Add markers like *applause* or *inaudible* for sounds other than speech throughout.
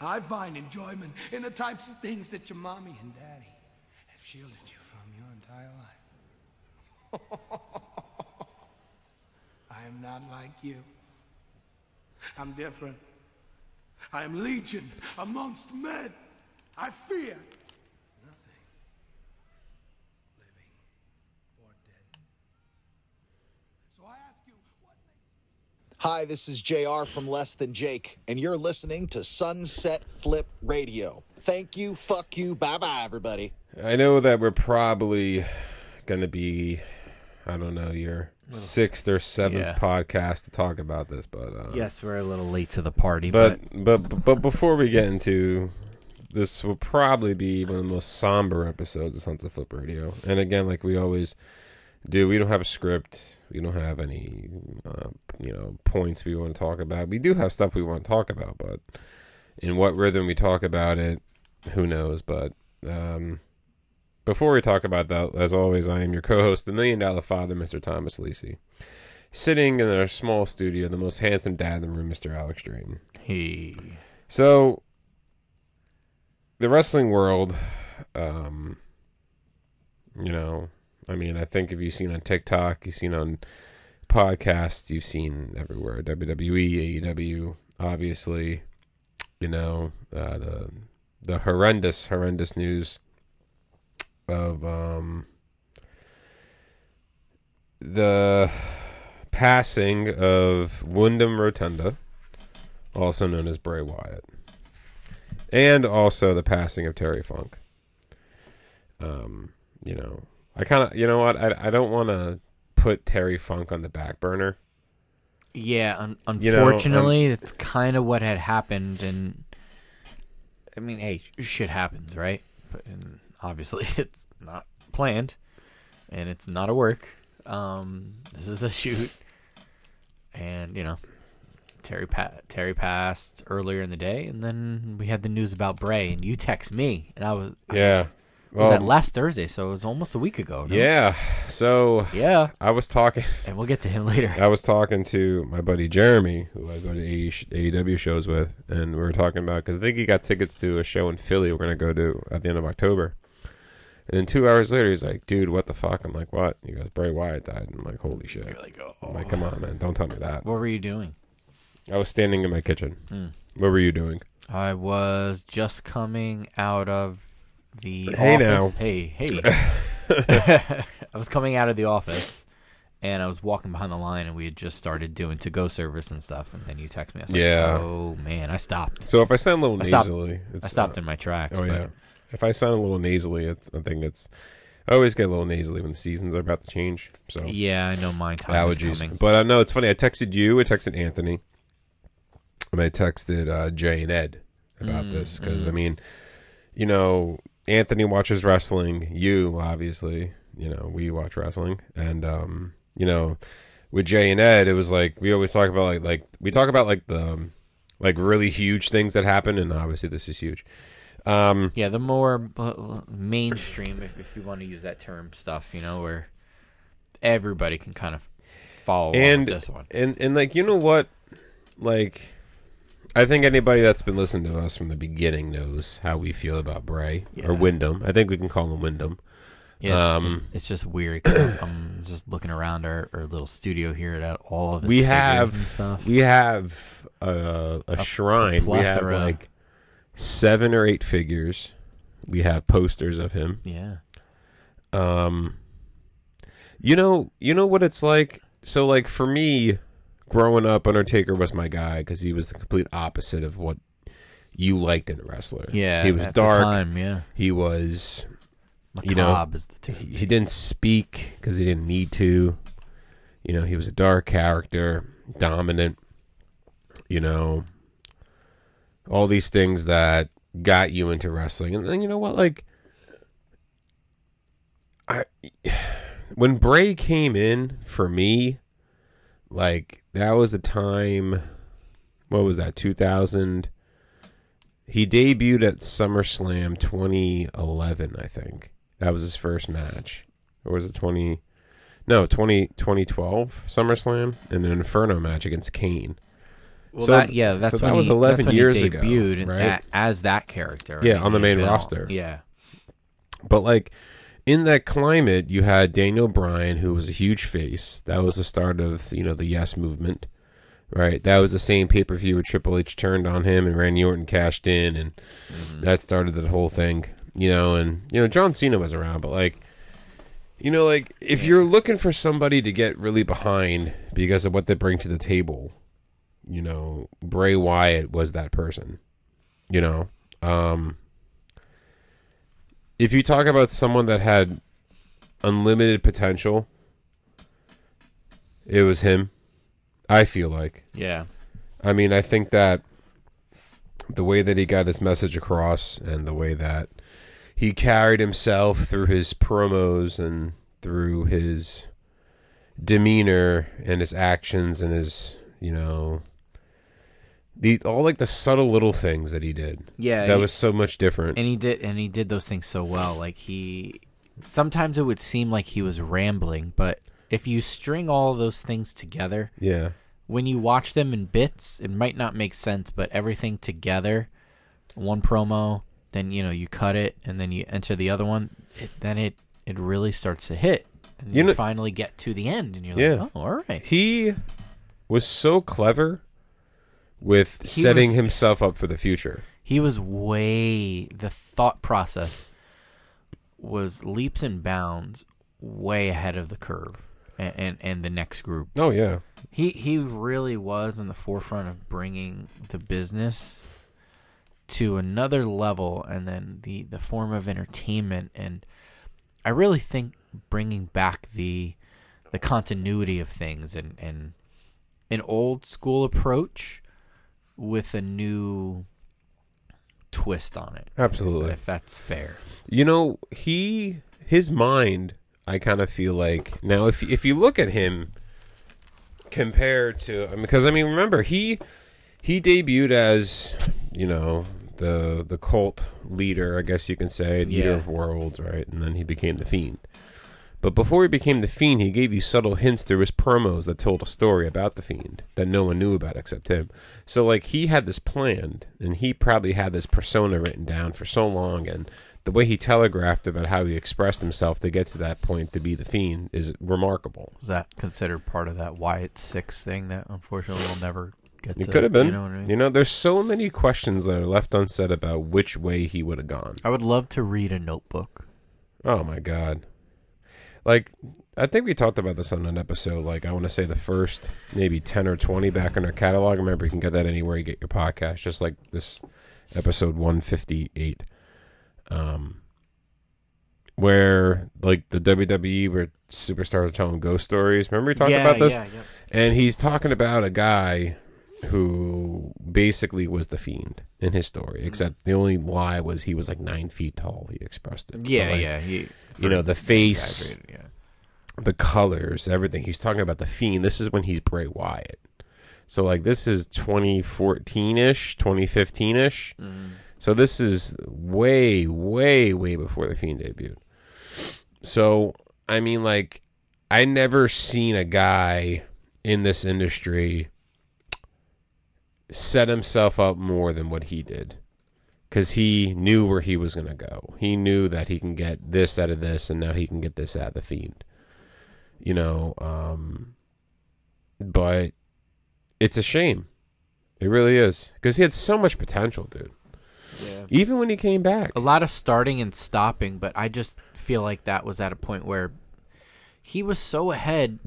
I find enjoyment in the types of things that your mommy and daddy have shielded you from your entire life. *laughs* I am not like you. I'm different. I am legion amongst men. I fear nothing, living or dead. So I ask you, what makes Hi, this is JR from Less Than Jake, and you're listening to Sunset Flip Radio. Thank you, fuck you, bye bye, everybody. I know that we're probably going to be, I don't know, your sixth or seventh Yeah. podcast to talk about this, but uh, Yes, we're a little late to the party, but, but, but but before we get into this, will probably be one of the most somber episodes of Sunset Flip Radio. And again, like we always do, we don't have a script. We don't have any, uh, you know, points we want to talk about. We do have stuff we want to talk about, but in what rhythm we talk about it, who knows? But um, before we talk about that, as always, I am your co-host, the Million Dollar Father, Mr. Thomas Lisi. Sitting in our small studio, the most handsome dad in the room, Mr. Alex Drayton. hey, So, the wrestling world, um, you know, I mean, I think if you've seen on TikTok, you've seen on podcasts, you've seen everywhere. WWE, AEW, obviously, you know, uh, the the horrendous, horrendous news of um, the passing of Wyndham Rotunda also known as Bray Wyatt, and also the passing of Terry Funk. Um, you know, I kind of, you know what, I I don't want to put Terry Funk on the back burner. yeah. Un- You know, unfortunately, it's kind of what had happened, and I mean, hey, shit happens, right? But and obviously, *laughs* it's not planned, and it's not a work. Um, this is a shoot, and you know, Terry pa- Terry passed earlier in the day, and then we had the news about Bray, and you text me, and I was I Yeah. Was, was that last Thursday? So it was almost a week ago. no? Yeah. So yeah, I was talking. *laughs* and we'll get to him later. I was talking to my buddy Jeremy, who I go to AE AEW shows with, and we were talking about because I think he got tickets to a show in Philly. We're gonna go to at the end of October. And then two hours later, he's like, "Dude, what the fuck?" I'm like, "What?" He goes, "Bray Wyatt died." I'm like, "Holy shit!" You're like, oh. I'm like, "Come on, man! Don't tell me that." What were you doing? I was standing in my kitchen. Hmm. What were you doing? I was just coming out of the Hey office. now. Hey, hey. *laughs* *laughs* I was coming out of the office and I was walking behind the line and we had just started doing to go service and stuff and then you text me. I was Yeah. like, Oh man, I stopped. So if I sound a little I stopped- nasally, it's, I stopped uh, in my tracks. Oh but yeah. If I sound a little nasally, it's I think it's. I always get a little nasally when the seasons are about to change. So yeah, I know my time is allergies. coming. But I know it's funny. I texted you. I texted Anthony, and I texted uh, Jay and Ed about Mm, this because I mean, you know, Anthony watches wrestling. You obviously, you know, we watch wrestling, and um, you know, with Jay and Ed, it was like we always talk about like like we talk about like the um, like really huge things that happen, and obviously this is huge. Um, Yeah, the more uh, mainstream, if, if you want to use that term, stuff, you know, where everybody can kind of follow along and with this one. and and like you know what, like I think anybody that's been listening to us from the beginning knows how we feel about Bray Yeah. or Wyndham. I think we can call him Wyndham. Yeah, Um, it's, it's just weird. I'm- I'm just looking around our, our little studio here at all of his we have and stuff. we have a, a, shrine. We have like seven or eight figures. We have posters of him. yeah, Um, you know, you know what it's like. So, like for me, growing up, Undertaker was my guy because he was the complete opposite of what you liked in a wrestler. yeah. he was dark. time, yeah. He was. Macabre You know. He, he didn't speak because he didn't need to. You know, he was a dark character, dominant. You know, all these things that got you into wrestling, and then you know what, like. I *sighs* when Bray came in for me, like that was a time. What was that? Two thousand. He debuted at SummerSlam 2011, I think. That was his first match. Or was it 20? No, 20, 2012 SummerSlam, and an Inferno match against Kane. Well, So- that, yeah, that's so when that was he, 11 that's when years he ago, debuted right? a- as that character. Yeah, on the main roster. yeah, But like in that climate, you had Daniel Bryan, who was a huge face. That was the start of you know the Yes movement, right? That was the same pay per view where Triple H turned on him and Randy Orton cashed in, and that started the whole thing. You know, and you know John Cena was around, but like. You know, like if you're looking for somebody to get really behind because of what they bring to the table, you know, Bray Wyatt was that person. You know, um, if you talk about someone that had unlimited potential, it was him. I feel like. yeah. I mean, I think that the way that he got his message across and the way that he carried himself through his promos and through his demeanor and his actions and his, you know, the all like the subtle little things that he did. Yeah, That he- was so much different. and he did and he did those things so well like he sometimes it would seem like he was rambling but if you string all those things together yeah. when you watch them in bits it might not make sense but everything together one promo then you know you cut it and then you enter the other one it, then it it really starts to hit and You you, know- finally get to the end and you're Yeah. like oh all right He was so clever with He setting was- himself up for the future. he was way the thought process was leaps and bounds way ahead of the curve and and, and the next group Oh yeah. he he really was in the forefront of bringing the business to another level and then the the form of entertainment and i really think bringing back the the continuity of things and and an old school approach with a new twist on it Absolutely. if that's fair You know, he his mind. I kind of feel like now if if you look at him compared to because I mean remember he he debuted as you know the the cult leader I guess you can say leader Yeah. of worlds right and then he became the fiend. But before he became the fiend, he gave you subtle hints through his promos that told a story about the fiend that no one knew about except him. So like he had this planned, and he probably had this persona written down for so long, and the way he telegraphed about how he expressed himself to get to that point to be the fiend is remarkable. Is that considered part of that wyatt six thing that unfortunately we'll never get It to could have been. you know i mean You know, there's so many questions that are left unsaid about which way he would have gone. I would love to read a notebook. Oh my god. Like I think we talked about this on an episode like I want to say the first maybe 10 or 20 back in our catalog. Remember you can get that anywhere you get your podcast just like this episode 158. Um where like the WWE where superstars are telling ghost stories. Remember we talked about this? Yeah, yeah. And he's talking about a guy who basically was the fiend in his story, except the only lie was he was like nine feet tall. He expressed it. Yeah, like, yeah. He, You know, the face, Yeah. the colors, everything. He's talking about the fiend. This is when he's Bray Wyatt. So like this is 2014 ish, 2015 ish. Mm-hmm. So this is way, way, way before the fiend debuted. So I mean, like, I never seen a guy in this industry set himself up more than what he did. Because he knew where he was going to go. He knew that he can get this out of this, and now he can get this out of the fiend. You know, um, but it's a shame. It really is. Because he had so much potential, dude. Yeah. Even when he came back. A lot of starting and stopping, but I just feel like that was at a point where he was so ahead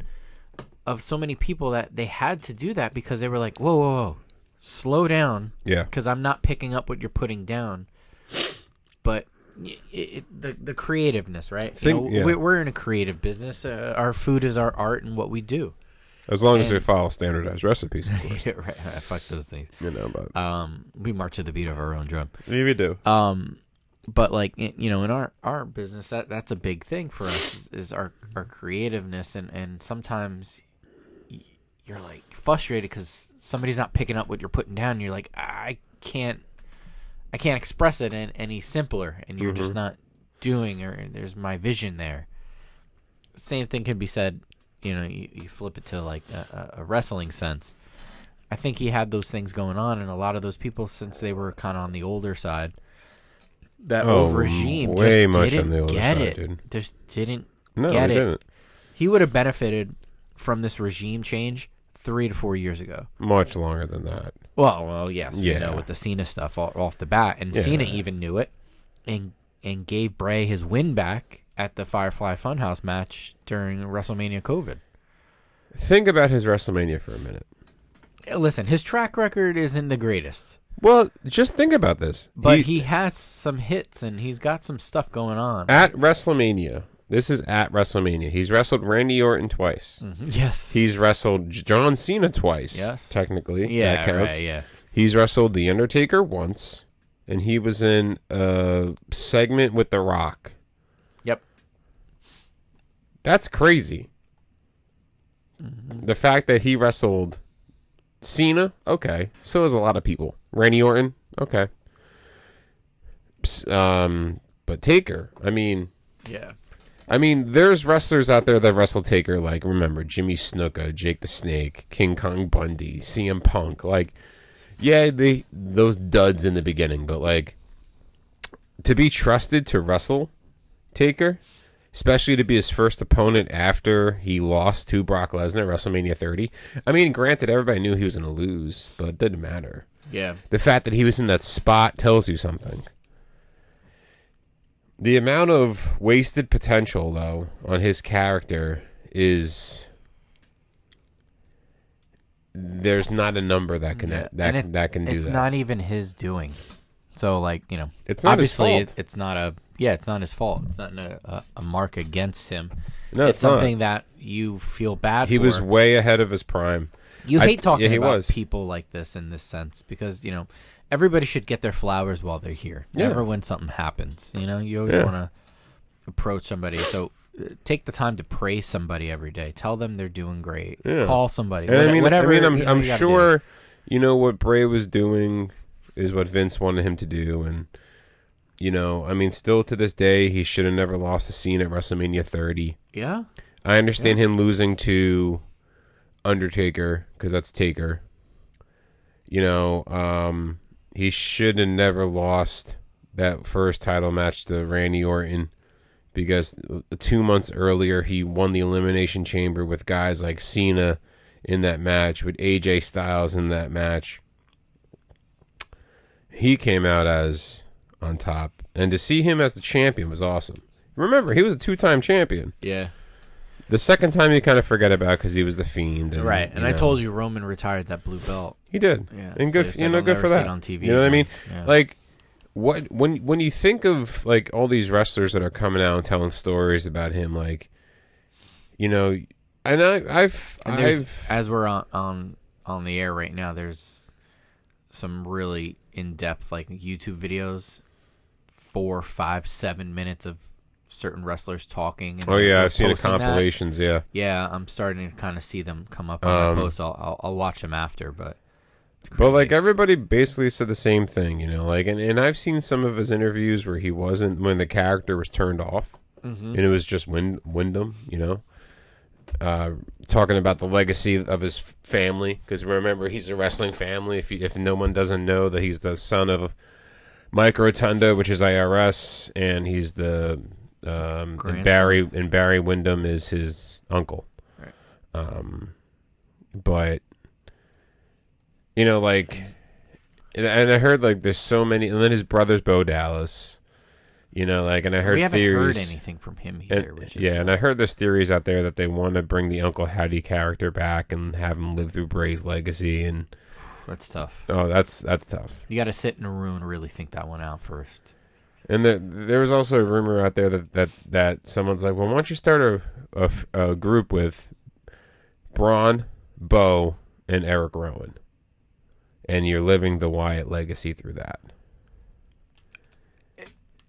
of so many people that they had to do that because they were like, whoa, whoa, whoa, slow down. Yeah. Because I'm not picking up what you're putting down. But it, it, the the creativeness, right? Think- you know, yeah. we're, we're in a creative business. Uh, our food is our art and what we do. As long as And- they follow standardized recipes, of course. *laughs* Yeah, right. *laughs* Fuck those things. you know, but Um, we march to the beat of our own drum. maybe we do. Um, but like you know, in our our business, that that's a big thing for us is, is our our creativeness, and and sometimes you're like frustrated because somebody's not picking up what you're putting down. And you're like, I can't, I can't express it in any simpler, and you're just mm-hmm. not doing, or there's my vision there. Same thing can be said. You know, you, you flip it to like a, a- a wrestling sense. I think he had those things going on, and a lot of those people, since they were kind of on the older side, that Oh, old regime way just much didn't on the older get side, it. dude. Just didn't No, get it. didn't. He would have benefited from this regime change three to four years ago. Much longer than that. Well, well, yes, Yeah. know with the Cena stuff off the bat, and Cena even knew it, and and gave Bray his win back at the Firefly Funhouse match during WrestleMania COVID. Think about his WrestleMania for a minute. Listen, his track record isn't the greatest, Well, just think about this. but he, has some hits and he's got some stuff going on. at WrestleMania. This is at WrestleMania. He's wrestled Randy Orton twice. yes, He's wrestled John Cena twice. Yes. technically. yeah, right, yeah, He's wrestled The Undertaker once, and he was in a segment with The Rock. yep. That's crazy. Mm-hmm. The fact that he wrestled Cena, okay. So is a lot of people. Randy Orton, okay. Um, but Taker, I mean, Yeah. I mean, there's wrestlers out there that wrestle Taker, like remember Jimmy Snuka, Jake the Snake, King Kong Bundy, CM Punk. Like, yeah, they those duds in the beginning, but like to be trusted to wrestle Taker, especially to be his first opponent after he lost to Brock Lesnar at WrestleMania 30. I mean, granted, everybody knew he was going to lose, but it didn't matter. Yeah. The fact that he was in that spot tells you something. The amount of wasted potential, though, on his character is there's not a number that can Yeah, that can, it- that can do it's that. not even his doing. So like you know, It's not his obviously fault. it- it's not a yeah, it's not his fault. It's not a, a, a mark against him. no, it's it's, not. something that you feel bad. He for. was way ahead of his prime. You I- hate talking yeah, about was. people like this in this sense because you know everybody should get their flowers while they're here. Yeah. Never when something happens. You know, you always Yeah. want to approach somebody. So uh, take the time to praise somebody every day. Tell them they're doing great. Yeah. Call somebody. I mean, whatever. I mean, I'm, you know, I'm you gotta do. sure, you know, what Bray was doing is what Vince wanted him to do, and you know, I mean, still to this day, he should have never lost a Cena at WrestleMania 30. Yeah. I understand him losing to Undertaker because that's Taker. You know, um, he should have never lost that first title match to Randy Orton because two months earlier he won the Elimination Chamber with guys like Cena in that match, with AJ Styles in that match. He came out as on top, and to see him as the champion was awesome. Remember, he was a two-time champion. Yeah. The second time you kind of forget about because he was the fiend, and, Right. And I know, told you Roman retired that blue belt. He did, Yeah, and good, you know, good for that. on TV you know what I mean? Yeah. Like, what when when you think of like all these wrestlers that are coming out and telling stories about him, like, you know, and I, I've, And I've, as we're on, on on the air right now, there's some really in depth like YouTube videos, four, five, seven minutes of certain wrestlers talking. And oh yeah, I've seen the posting that. compilations. Yeah, Yeah, I'm starting to kind of see them come up on Um, my posts. I'll, I'll I'll watch them after, but But like everybody basically said the same thing, you know. Like, and, and I've seen some of his interviews where he wasn't when the character was turned off, Mm-hmm. and it was just Wind, Wyndham, you know, uh, talking about the legacy of his family. Because remember, he's a wrestling family. If you, if no one doesn't know that he's the son of Mike Rotunda, which is IRS, and he's the um, and Barry and Barry Windham is his uncle. Right. Um, but you know, like, and, and I heard like there's so many, and then his brother's Bo Dallas. You know, like, and I heard we haven't theories. heard anything from him and- which is, yeah, and I heard there's theories out there that they want to bring the Uncle Howdy character back and have him live through Bray's legacy, and *sighs* that's tough. oh, that's that's tough. You got to sit in a room and really think that one out first. And there, there was also a rumor out there that, that, that someone's like, well, why don't you start a a group with Braun, Bo, and Eric Rowan, and you're living the Wyatt legacy through that.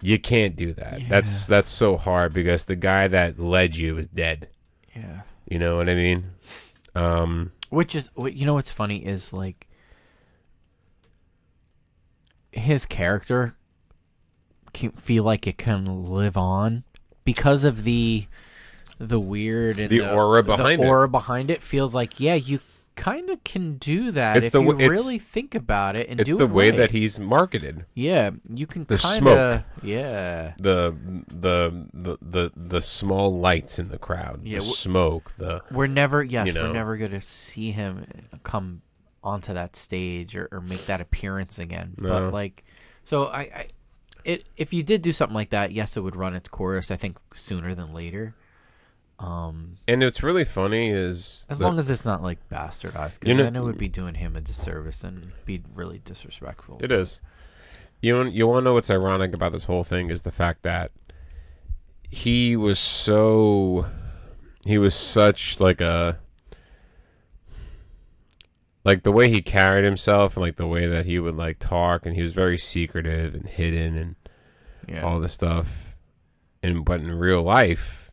You can't do that. That's that's so hard because the guy that led you is dead. Yeah. You know what I mean? Um, Which is, you know, what's funny is like his character can feel like it can live on because of the the weird and The aura behind the it. aura behind it feels like yeah you kind of can do that It's if the you really think about it and It's do the it way right. that he's marketed. Yeah, you can The kind smoke. Yeah, The the the the the small lights in the crowd. Yeah, the smoke. The we're never. Yes, You know. we're never gonna see him come onto that stage or, or make that appearance again. No. But like, so I, I, it if you did do something like that, yes, it would run its course. I think sooner than later. Um, and it's really funny is as that- long as it's not like bastardized, because You know- then it would be doing him a disservice and be really disrespectful. It is. You want, you want to know what's ironic about this whole thing is the fact that he was so he was such like a like the way he carried himself and like the way that he would like talk and he was very secretive and hidden and yeah. all this stuff and but in real life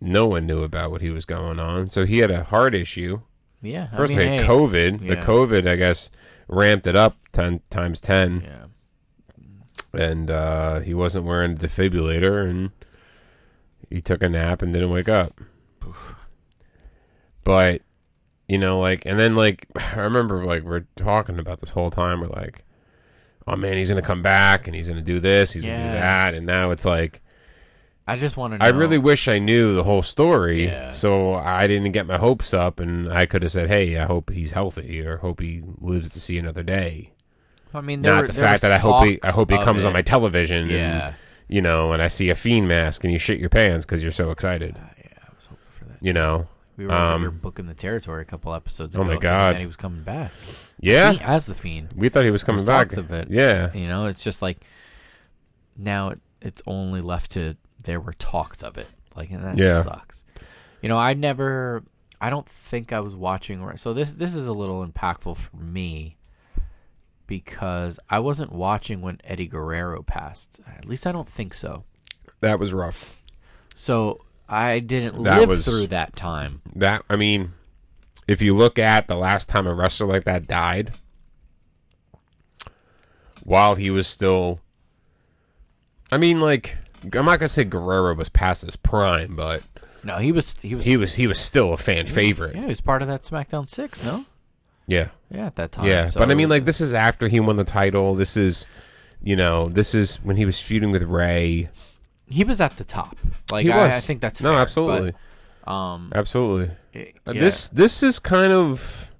no one knew about what he was going on so he had a heart issue yeah. I mean, hey, COVID. The. COVID, I guess, ramped it up ten times ten, Yeah. and uh, he wasn't wearing a defibrillator, and he took a nap and didn't wake up. But you know, like, and then like, *sighs* I remember like we're talking about this whole time. We're like, oh man, he's gonna come back and he's gonna do this, he's gonna do that, and now it's like. I just want to. know. I really wish I knew the whole story, Yeah. so I didn't get my hopes up, and I could have said, "Hey, I hope he's healthy, or hope he lives to see another day." I mean, there Not were- the there fact was that I hope he, I talks hope he of comes on it. my television, Yeah. and you know, and I see a fiend mask, and you shit your pants because you're so excited, yeah, I was hoping for that. you know. We were, Um, we were booking the territory a couple episodes ago. Oh my thinking God. that he was coming back. Yeah, Fiend- as the fiend. we thought he was coming back. talks of it. Yeah, You know, it's just like now it, it's only left to there were talks of it. Like, and that Yeah. sucks. You know, I never. I don't think I was watching. right- So this this is a little impactful for me because I wasn't watching when Eddie Guerrero passed. At least I don't think so. that was rough. So I didn't That live was- through that time. That I mean, if you look at the last time a wrestler like that died, while he was still, I mean, like I'm not gonna say Guerrero was past his prime, but No, he was he was he was he was still a fan favorite. Yeah, he was part of that SmackDown Six. No, Yeah, yeah, at that time. yeah. So but I mean, like this is after he won the title. This is, you know, this is when he was feuding with Rey. he was at the top. Like He I. I think that's no, fair, absolutely, but, um, absolutely. it- Uh, yeah, This this is kind of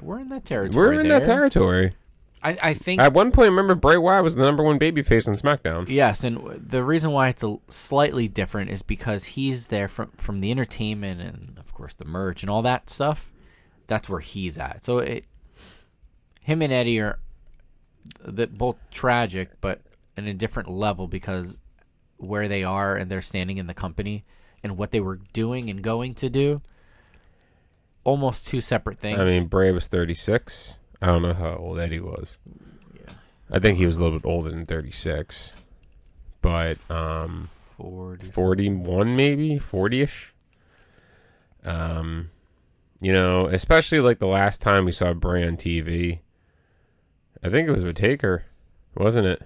we're in that territory. we're in that territory. I, I think At one point, I remember Bray Wyatt was the number one babyface on SmackDown. yes, and the reason why it's a slightly different is because he's there from from the entertainment and of course the merch and all that stuff. That's where he's at. So it, him and Eddie are that both tragic, but in a different level because where they are and they're standing in the company and what they were doing and going to do. Almost two separate things. I mean, Bray was 36. I don't know how old Eddie was. Yeah. I think he was a little bit older than 36. But um 40. 41 maybe, 40ish. Um you know, especially like the last time we saw Bray on TV. I think it was with Taker, wasn't it?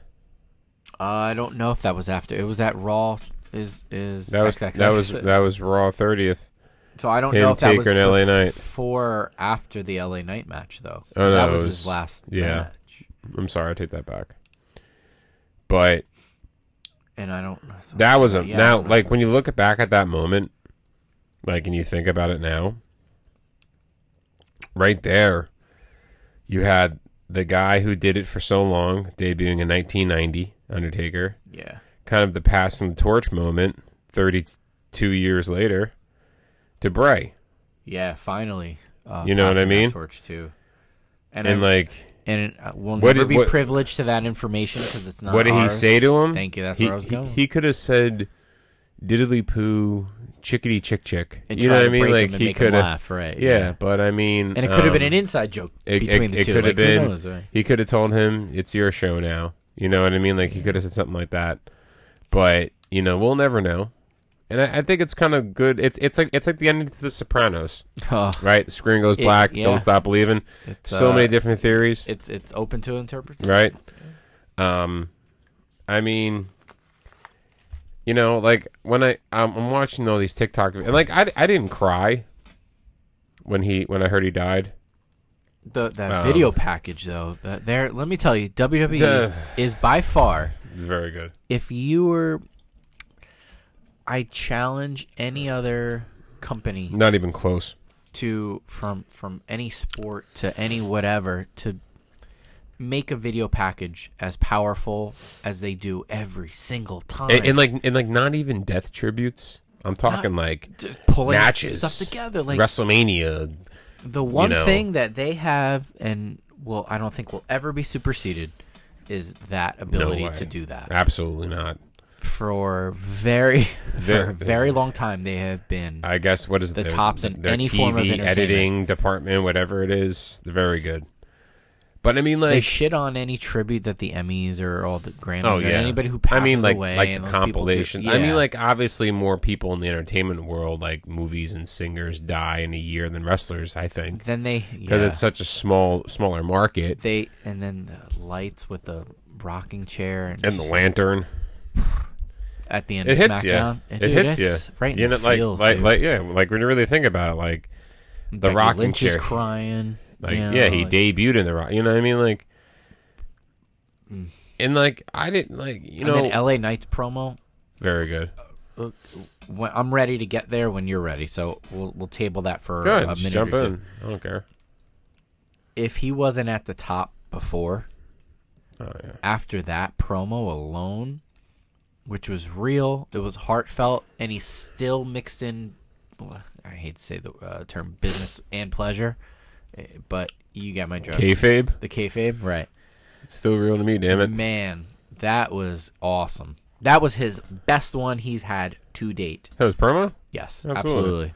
Uh, I don't know if that was after. It was at Raw. Is is That was XXX. that was that was Raw 30th. So I don't him, know if that was and LA Knight. before after the LA Knight match though. Oh, no, that was, was- his last yeah. match, I'm sorry, I take that back. But and I don't. So, That was a yeah, now like when you look back at that moment, like and you think about it now, right there, you had the guy who did it for so long, debuting in 1990, Undertaker, yeah, kind of the passing the torch moment, 32 years later, to Bray, yeah. Finally, uh, You know what I mean? Torch too, and and I- like, and uh, we'll never did- be what- privileged to that information because it's not. what did he say to him? Thank you. That's he, where I was going. He, could have said, "Diddly poo, chickadee chick chick." and you know what I mean? Like he could have. laugh, right? Yeah, but I mean, and it could have been um, an inside joke it- between it- the it two. could have who been- knows, right? He could have told him it's your show now. You know what I mean? Like he could have said something like that. But you know, we'll never know. And I, I think it's kind of good. It's it's like it's like the ending to The Sopranos, Oh, right? The screen goes It- black. yeah. Don't stop believing. it's, so uh, many different theories, It's it's open to interpretation. right? Um, I mean, you know, like when I I'm, I'm watching all these TikTok and like I I didn't cry when he when I heard he died. The that Um, video package though, that there. Let me tell you, WWE The- is by far. It's very good. If you were, I challenge any other company Not even close. to from from any sport to any whatever to make a video package as powerful as they do every single time. And, and like and like not even death tributes. I'm talking like just pulling matches, stuff together. Like WrestleMania. the one know. thing that they have, and will I don't think will ever be superseded, is that ability way. to do that. Absolutely not. For very, *laughs* for a very long time, they have been. I guess what is? The their- tops in their any TV form of editing department, whatever it is, they're very good. But I mean, like they shit on any tribute that the Emmys or all the Grammys oh or anybody who passes I mean, like, away like and the those people do- compilations. I mean, like, obviously, more people in the entertainment world, like movies and singers, die in a year than wrestlers. I think then they because yeah. it's such a small, smaller market, they and then the lights with the rocking chair and, and the lantern. *sighs* at the end It of hits you. SmackDown. It Dude, hits you. Right in you know, the like, feels, like, dude. like, yeah, like when you really think about it, like, the Becky rocking Lynch chair. is crying. Like, you know, yeah, he like- debuted in the rock. You know what I mean? Like, and like, I didn't like, you Mm. and know, then LA Knights promo. very good. When, I'm ready to get there when you're ready, so we'll we'll table that for Good, a minute jump or two. in. I don't care. If he wasn't at the top before, Oh yeah. after that promo alone, which was real, it was heartfelt, and he still mixed in. well, I hate to say the uh, term business and pleasure, eh, but you got my drift. Kayfabe, The kayfabe, right? still real to me. Damn it. Man, that was awesome. That was his best one he's had to date. That was promo. Yes, Absolutely. absolutely.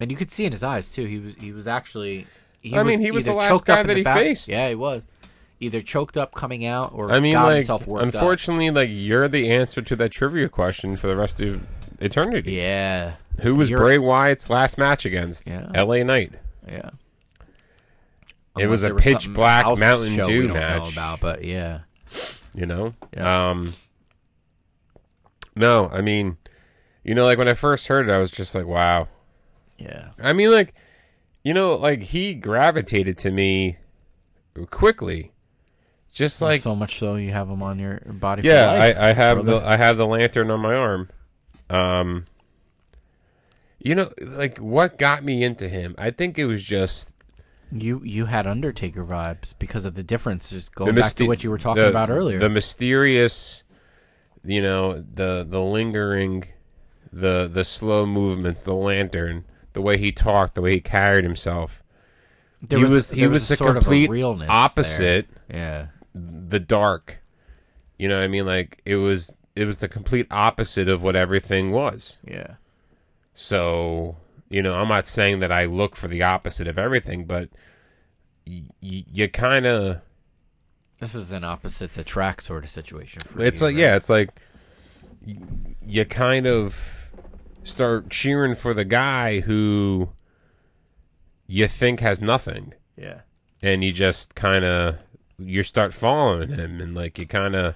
And you could see in his eyes too. He was he was actually. He I mean, he was the last guy that he back- faced. Yeah, he was either choked up coming out or I mean, got like, himself worked up. unfortunately, like you're the answer to that trivia question for the rest of eternity. Yeah, Who was You're- Bray Wyatt's last match against? Yeah. L.A. Knight. yeah. It was a was pitch black Mountain Dew we don't know match. about, but yeah, You know. Yeah. Um. No, I mean, you know, like when I first heard it, I was just like, wow. yeah. I mean, like, you know, like he gravitated to me quickly, just like so much so you have them on your body. yeah. for life, I, I have brother. the I have the lantern on my arm. Um, you know, like what got me into him? I think it was just You you had Undertaker vibes because of the difference. Just the going back to what you were talking the- about earlier. The mysterious, you know, the the lingering, the the slow movements, the lantern, the way he talked, the way he carried himself. there he was, was there he was, was a the sort complete of a realness there. opposite. Yeah, the dark. You know what I mean? Like it was it was the complete opposite of what everything was. yeah. So, you know, I'm not saying that I look for the opposite of everything, but y- y- you kind of This is an opposites attract sort of situation for me. it's you, like right? yeah, it's like y- you kind of start cheering for the guy who you think has nothing yeah. and you just kind of you start following him and like you kind of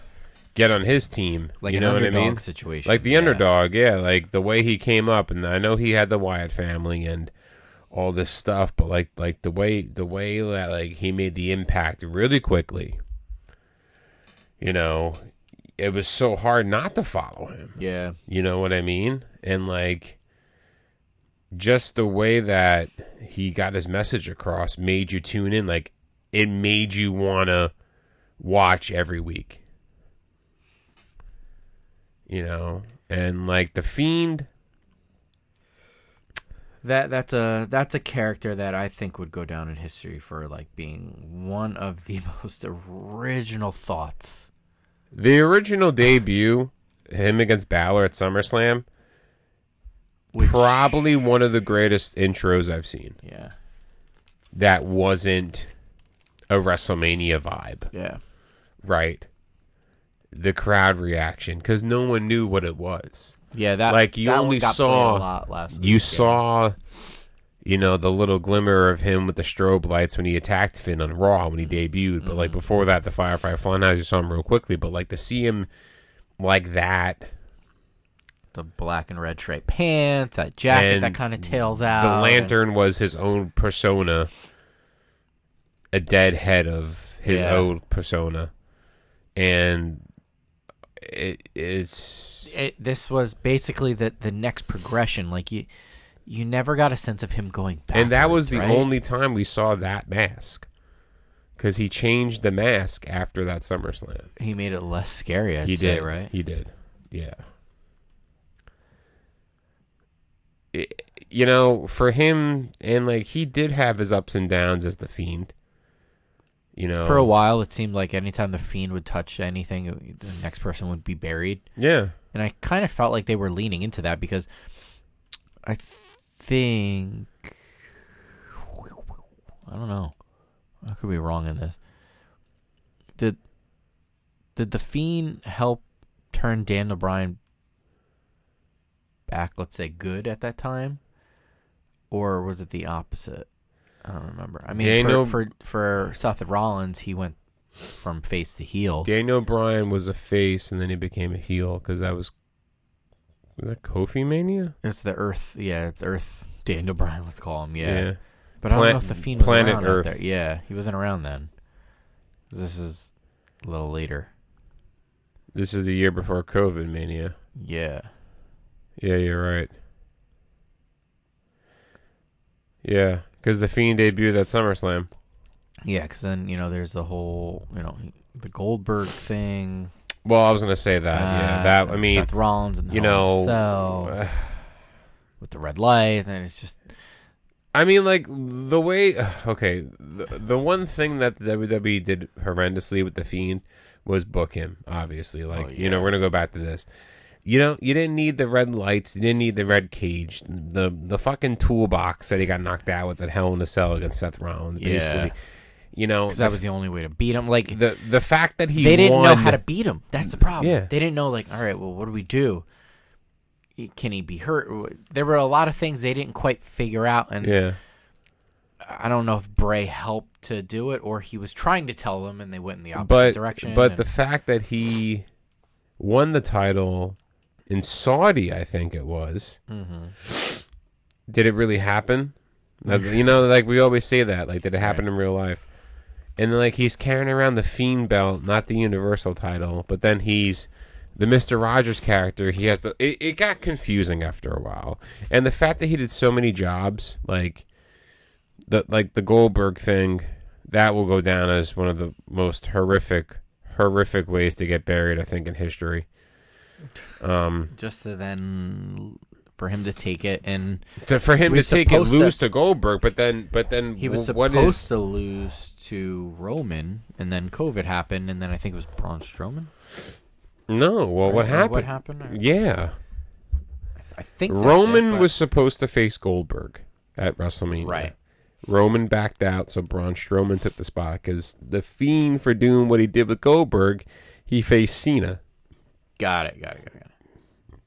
get on his team Like you an know what I mean? situation. like the yeah. underdog, yeah, like the way he came up, and I know he had the Wyatt family and all this stuff, but like like the way the way that like he made the impact really quickly. You know, it was so hard not to follow him. Yeah, You know what I mean? And like just the way that he got his message across made you tune in like it made you want to watch every week. You know, and like the fiend that that's a that's a character that I think would go down in history for like being one of the *laughs* most original thoughts. the original debut him against Balor at SummerSlam Which, probably one of the greatest intros I've seen. yeah, That wasn't a WrestleMania vibe. yeah, right the crowd reaction because no one knew what it was yeah. That Like, you that only saw- a lot last. you week, yeah. saw you know the little glimmer of him with the strobe lights when he attacked Finn on Raw when he mm-hmm. debuted but like mm-hmm. before that the Firefly Funhouse you saw him real quickly but like to see him like that the black and red striped pants, that jacket And that kind of tails out. the and- lantern was his own persona, a dead head of his Yeah. own persona, and it, it's it, this was basically the the next progression. Like you, you never got a sense of him going back. and that was the right? only time we saw that mask, because he changed the mask after that SummerSlam. He made it less scary. I'd he say, did, right? He did, yeah. It- you know, for him, and like he did have his ups and downs as the fiend. You know, For a while, it seemed like anytime the fiend would touch anything, it- the next person would be buried. yeah. And I kind of felt like they were leaning into that because I think I don't know. I could be wrong in this. Did did the fiend help turn Daniel Bryan back, let's say, good at that time, or was it the opposite? I don't remember. I mean, Daniel- for, for for Seth Rollins, he went from face to heel. Daniel Bryan was a face, and then he became a heel because that was was that Kofi Mania. It's the Earth, yeah, it's Earth. Daniel Bryan, let's call him, yeah. But I don't know if the Fiend was Planet around Earth. out there. Yeah, he wasn't around then. This is a little later. This is the year before COVID Mania. Yeah, Yeah, you're right. Yeah, because the Fiend debuted at SummerSlam. yeah, because then you know there's the whole you know the Goldberg thing. Well, I was gonna say that. yeah, uh, that. I mean, Seth Rollins and the you Hell in a know, Cell uh, with the red light, and it's just I mean, like the way. *sighs* Okay, the, the one thing that the WWE did horrendously with the Fiend was book him. Obviously, like Oh, you know, we're gonna go back to this. You know, you didn't need the red lights. You didn't need the red cage. The the fucking toolbox that he got knocked out with at Hell in a Cell against Seth Rollins. Yeah. Basically, you know, because that was the only way to beat him. Like the the fact that he they didn't know how to beat him. That's the problem. Yeah. They didn't know like, all right, well, what do we do? Can he be hurt? There were a lot of things they didn't quite figure out, and Yeah, I don't know if Bray helped to do it or he was trying to tell them and they went in the opposite but direction. but and- the fact that he won the title in Saudi, I think it was. Mm-hmm. Did it really happen? You know, like we always say that. Like, did it happen in real life? And then, like he's carrying around the Fiend belt, not the Universal title, but then he's the Mister Rogers character. He has the. It, it got confusing after a while, and the fact that he did so many jobs, like the like the Goldberg thing, that will go down as one of the most horrific, horrific ways to get buried. I think in history. Um, just to then for him to take it and to, for him to take it supposed to- lose to Goldberg, but then, but then he was what supposed is to lose to Roman and then COVID happened and then I think it was Braun Strowman. no? Well, what Or happened? What happened? Or- Yeah, I think Roman it, but- was supposed to face Goldberg at WrestleMania. Right. Roman backed out, so Braun Strowman took the spot because the fiend for doing what he did with Goldberg, he faced Cena. Got it, got it, got it, got it.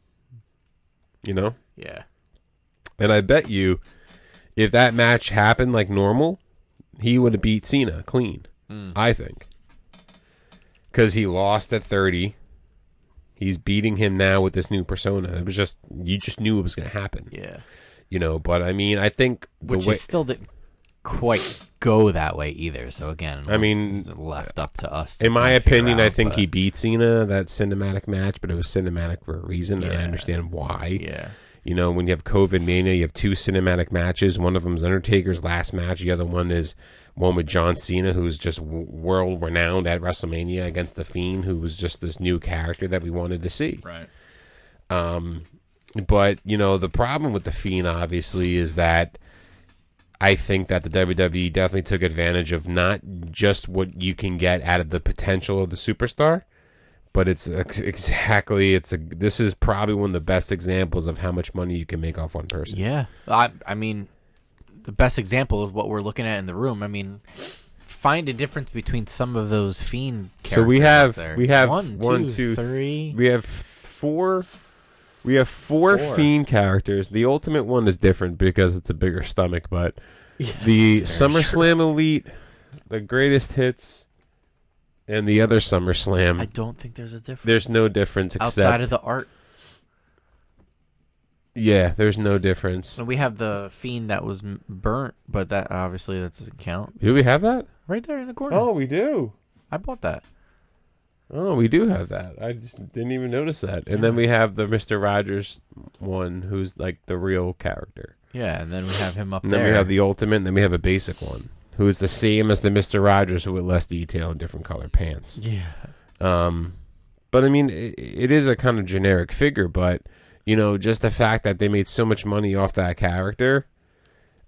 You know, Yeah. and I bet you, if that match happened like normal, he would have beat Cena clean. Hmm. I think because he lost at thirty. He's beating him now with this new persona. It was just you just knew it was going to happen. Yeah. You know, but I mean, I think the Which way it still didn't quite go that way either. So again, I mean, left up to us. to In my opinion, I think but- he beat Cena that cinematic match, but it was cinematic for a reason, and I understand why. Yeah. You know, when you have COVID Mania, you have two cinematic matches. One of them is Undertaker's last match. The other one is one with John Cena, who's just world renowned at WrestleMania, against the Fiend, who was just this new character that we wanted to see. Right. Um, but you know, the problem with the Fiend obviously is that I think that the WWE definitely took advantage of not just what you can get out of the potential of the superstar, but it's ex- exactly it's a this is probably one of the best examples of how much money you can make off one person. Yeah. I I mean, the best example is what we're looking at in the room. I mean, find a difference between some of those fiend characters. So we have we have one, one, two, two, three. We have four. We have four, Four. fiend characters. The ultimate one is different because it's a bigger stomach, but Yes, the that's true. SummerSlam Elite, the greatest hits, and the other SummerSlam. I don't think there's a difference There's no difference except outside of the art. Yeah, there's no difference. And we have the fiend that was burnt, but that obviously that doesn't count. Do we have that? Right there in the corner. Oh, we do. I bought that. Oh, we do have that. I just didn't even notice that. And then we have the Mister Rogers one, who's like the real character. Yeah, and then we have him up And there. then we have the ultimate. And then we have a basic one, who is the same as the Mister Rogers, but with less detail and different color pants. yeah. Um, but I mean, it, it is a kind of generic figure. But you know, just the fact that they made so much money off that character,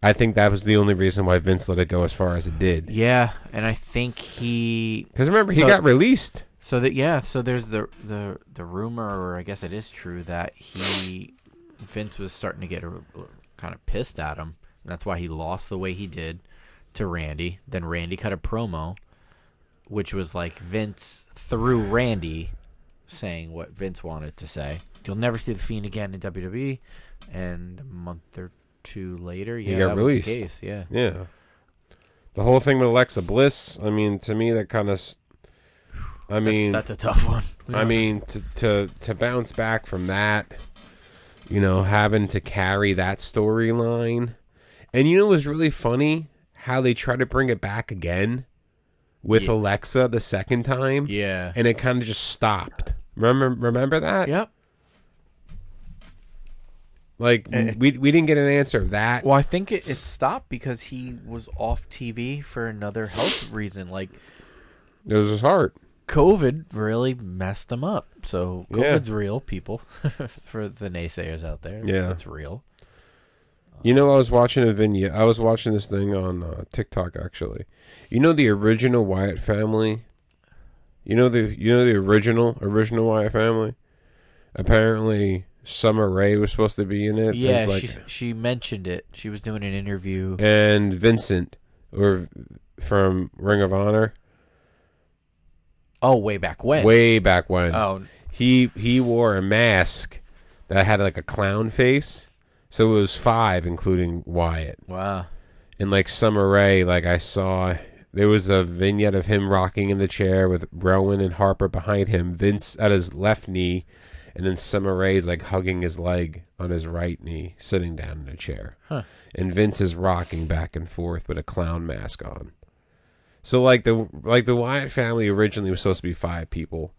I think that was the only reason why Vince let it go as far as it did. Yeah, and I think he Because remember, he So- got released. So that yeah, so there's the the the rumor, or I guess it is true that he Vince was starting to get a, kind of pissed at him, and that's why he lost the way he did to Randy. Then Randy cut a promo, which was like Vince through Randy saying what Vince wanted to say. You'll never see the Fiend again in WWE, and a month or two later, yeah, got that released. was the case. Yeah, Yeah. The whole thing with Alexa Bliss, I mean, to me, that kind of. I mean, that's a tough one. *laughs* I mean, to, to to bounce back from that, you know, having to carry that storyline, and you know, it was really funny how they tried to bring it back again with Yeah. Alexa the second time, yeah, and it kind of just stopped. Remember, remember that? yep. Like Eh, we we didn't get an answer of that. Well, I think it, it stopped because he was off TV for another health reason. Like It was his heart. COVID really messed him up. So Yeah. COVID's real, people. *laughs* for the naysayers out there, Yeah. it's real. You know, I was watching a vignette. I was watching this thing on uh, TikTok actually. You know the original Wyatt family. You know the you know the original original Wyatt family. Apparently, Summer Rae was supposed to be in it. Yeah, like, she she mentioned it. She was doing an interview. and Vincent or from Ring of Honor Oh, way back when. way back when. Oh, He he wore a mask that had like a clown face. So it was five, including Wyatt. wow. And like Summer Rae, like I saw, there was a vignette of him rocking in the chair with Rowan and Harper behind him, Vince at his left knee, and then Summer Rae's like hugging his leg on his right knee, sitting down in a chair. Huh. And Vince is rocking back and forth with a clown mask on. So like the like the Wyatt family originally was supposed to be five people,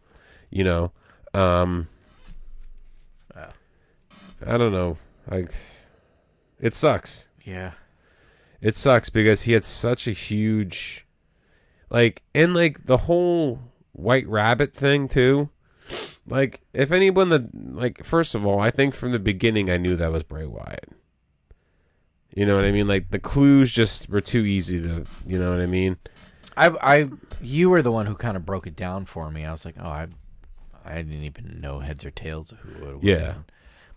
you know. Um I don't know. Like it sucks Yeah. it sucks because he had such a huge like and like the whole white rabbit thing too like if anyone that like first of all i think from the beginning i knew that was bray wyatt you know what i mean like the clues just were too easy to you know what i mean I I you were the one who kind of broke it down for me. I was like, oh, I I didn't even know heads or tails of who it was. Yeah.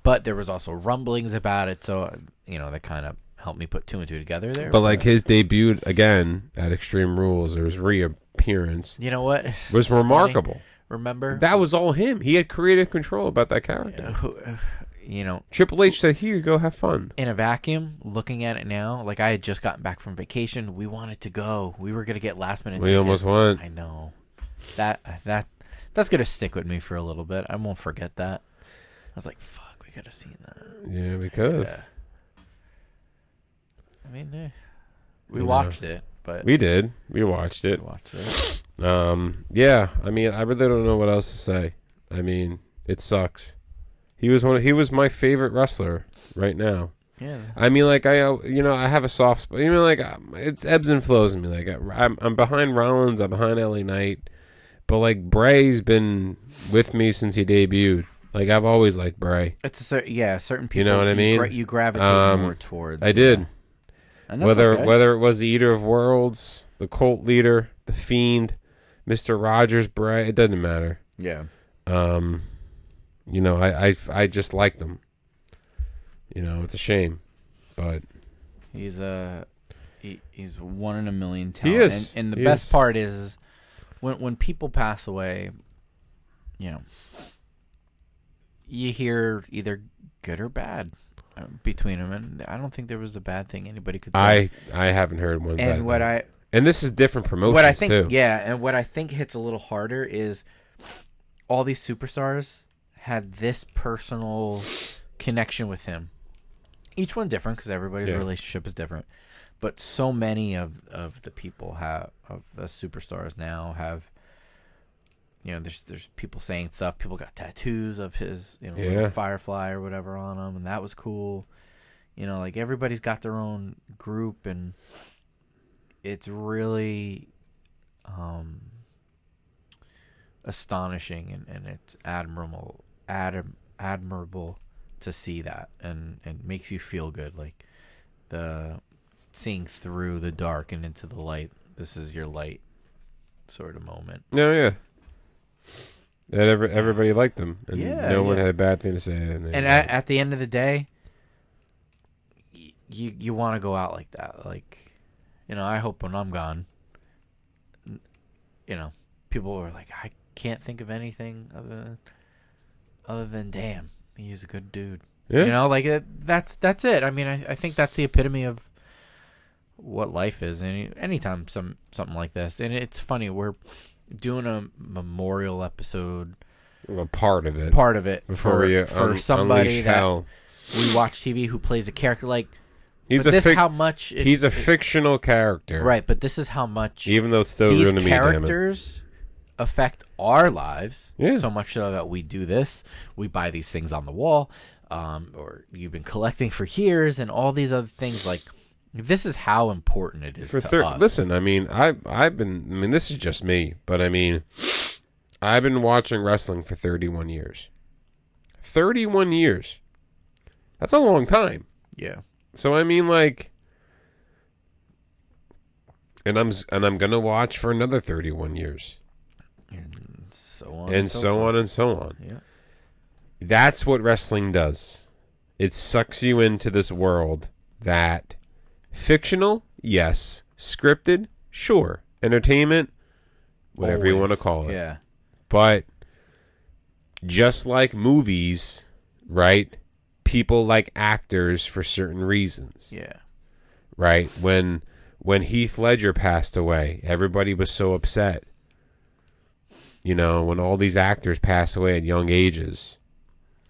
But there was also rumblings about it, so you know that kind of helped me put two and two together there. but like his debut again at extreme rules or his reappearance you know what was Funny. Remember that was all him he had creative control about that character you know, triple h said here go have fun in a vacuum, looking at it now, like I had just gotten back from vacation. We wanted to go. We were gonna get last minute. We tickets. almost went. I know that that that's gonna stick with me for a little bit. I won't forget that. I was like, "Fuck, we could have seen that." yeah we could. I mean, eh, we watched it, but We did. We watched it. watched it. Um, yeah. I mean, I really don't know what else to say. I mean, it sucks. He was one. Of, he was my favorite wrestler right now. Yeah, I mean, like I, you know, I have a soft spot. You know, like it's ebbs and flows in me. Like I- I'm, I'm behind Rollins. I'm behind LA Knight. But like Bray's been with me since he debuted. Like I've always liked Bray. it's a yeah. Certain people, You know what I mean? you gravitate Um, more towards. I did. yeah. And that's whether okay. whether it was the Eater of Worlds, the Cult Leader, the Fiend, Mister Rogers, Bray, it doesn't matter. yeah. Um, you know, I, I, I just like them. You know, it's a shame, but He's a he, he's one in a million He is. And, and the He best is. part is when when people pass away, you know, you hear either good or bad uh, between them, and I don't think there was a bad thing anybody could say. I I haven't heard one. bad and what thing. I and this is different promotions what I think too. yeah, and what I think hits a little harder is all these superstars had this personal connection with him. Each one different because everybody's Yeah. relationship is different. But so many of of the people have of the superstars now have. You know, there's there's people saying stuff. People got tattoos of his, you know, Yeah. firefly or whatever on them, and that was cool. You know, like everybody's got their own group, and it's really um, astonishing and, and it's admirable adm- admirable to see that and and makes you feel good like the seeing through the dark and into the light this is your light sort of moment No, yeah. And every, everybody liked them, and Yeah, no one yeah. had a bad thing to say. And, and at, at the end of the day y- you you want to go out like that like you know i hope when i'm gone you know people are like i can't think of anything other than, other than damn he's a good dude yeah, you know like it, that's that's it i mean I, I think that's the epitome of what life is any anytime some something like this and it's funny we're doing a memorial episode a part of it part of it before for, we uh, for un- somebody that hell. we watch TV who plays a character like. He's but a this fic- how much it- he's a it- fictional character, right, but this is how much Even though it's still these to me, characters affect our lives. Yeah. So much so that we do this, we buy these things on the wall, um, or you've been collecting for years, and all these other things. Like this is how important it is For to thir- us. listen, I mean, I I've been. I mean, this is just me, but I mean, I've been watching wrestling for 31 years. 31 years. That's a long time. yeah, So I mean, like, and I'm and I'm gonna watch for another 31 years, and so on and so forth. on and so on. Yeah, That's what wrestling does. It sucks you into this world that fictional, yes, scripted, sure, entertainment, whatever you want to call it. Yeah, But just like movies, right? People like actors for certain reasons, yeah, right? When when Heath Ledger passed away, everybody was so upset. You know, when all these actors pass away at young ages.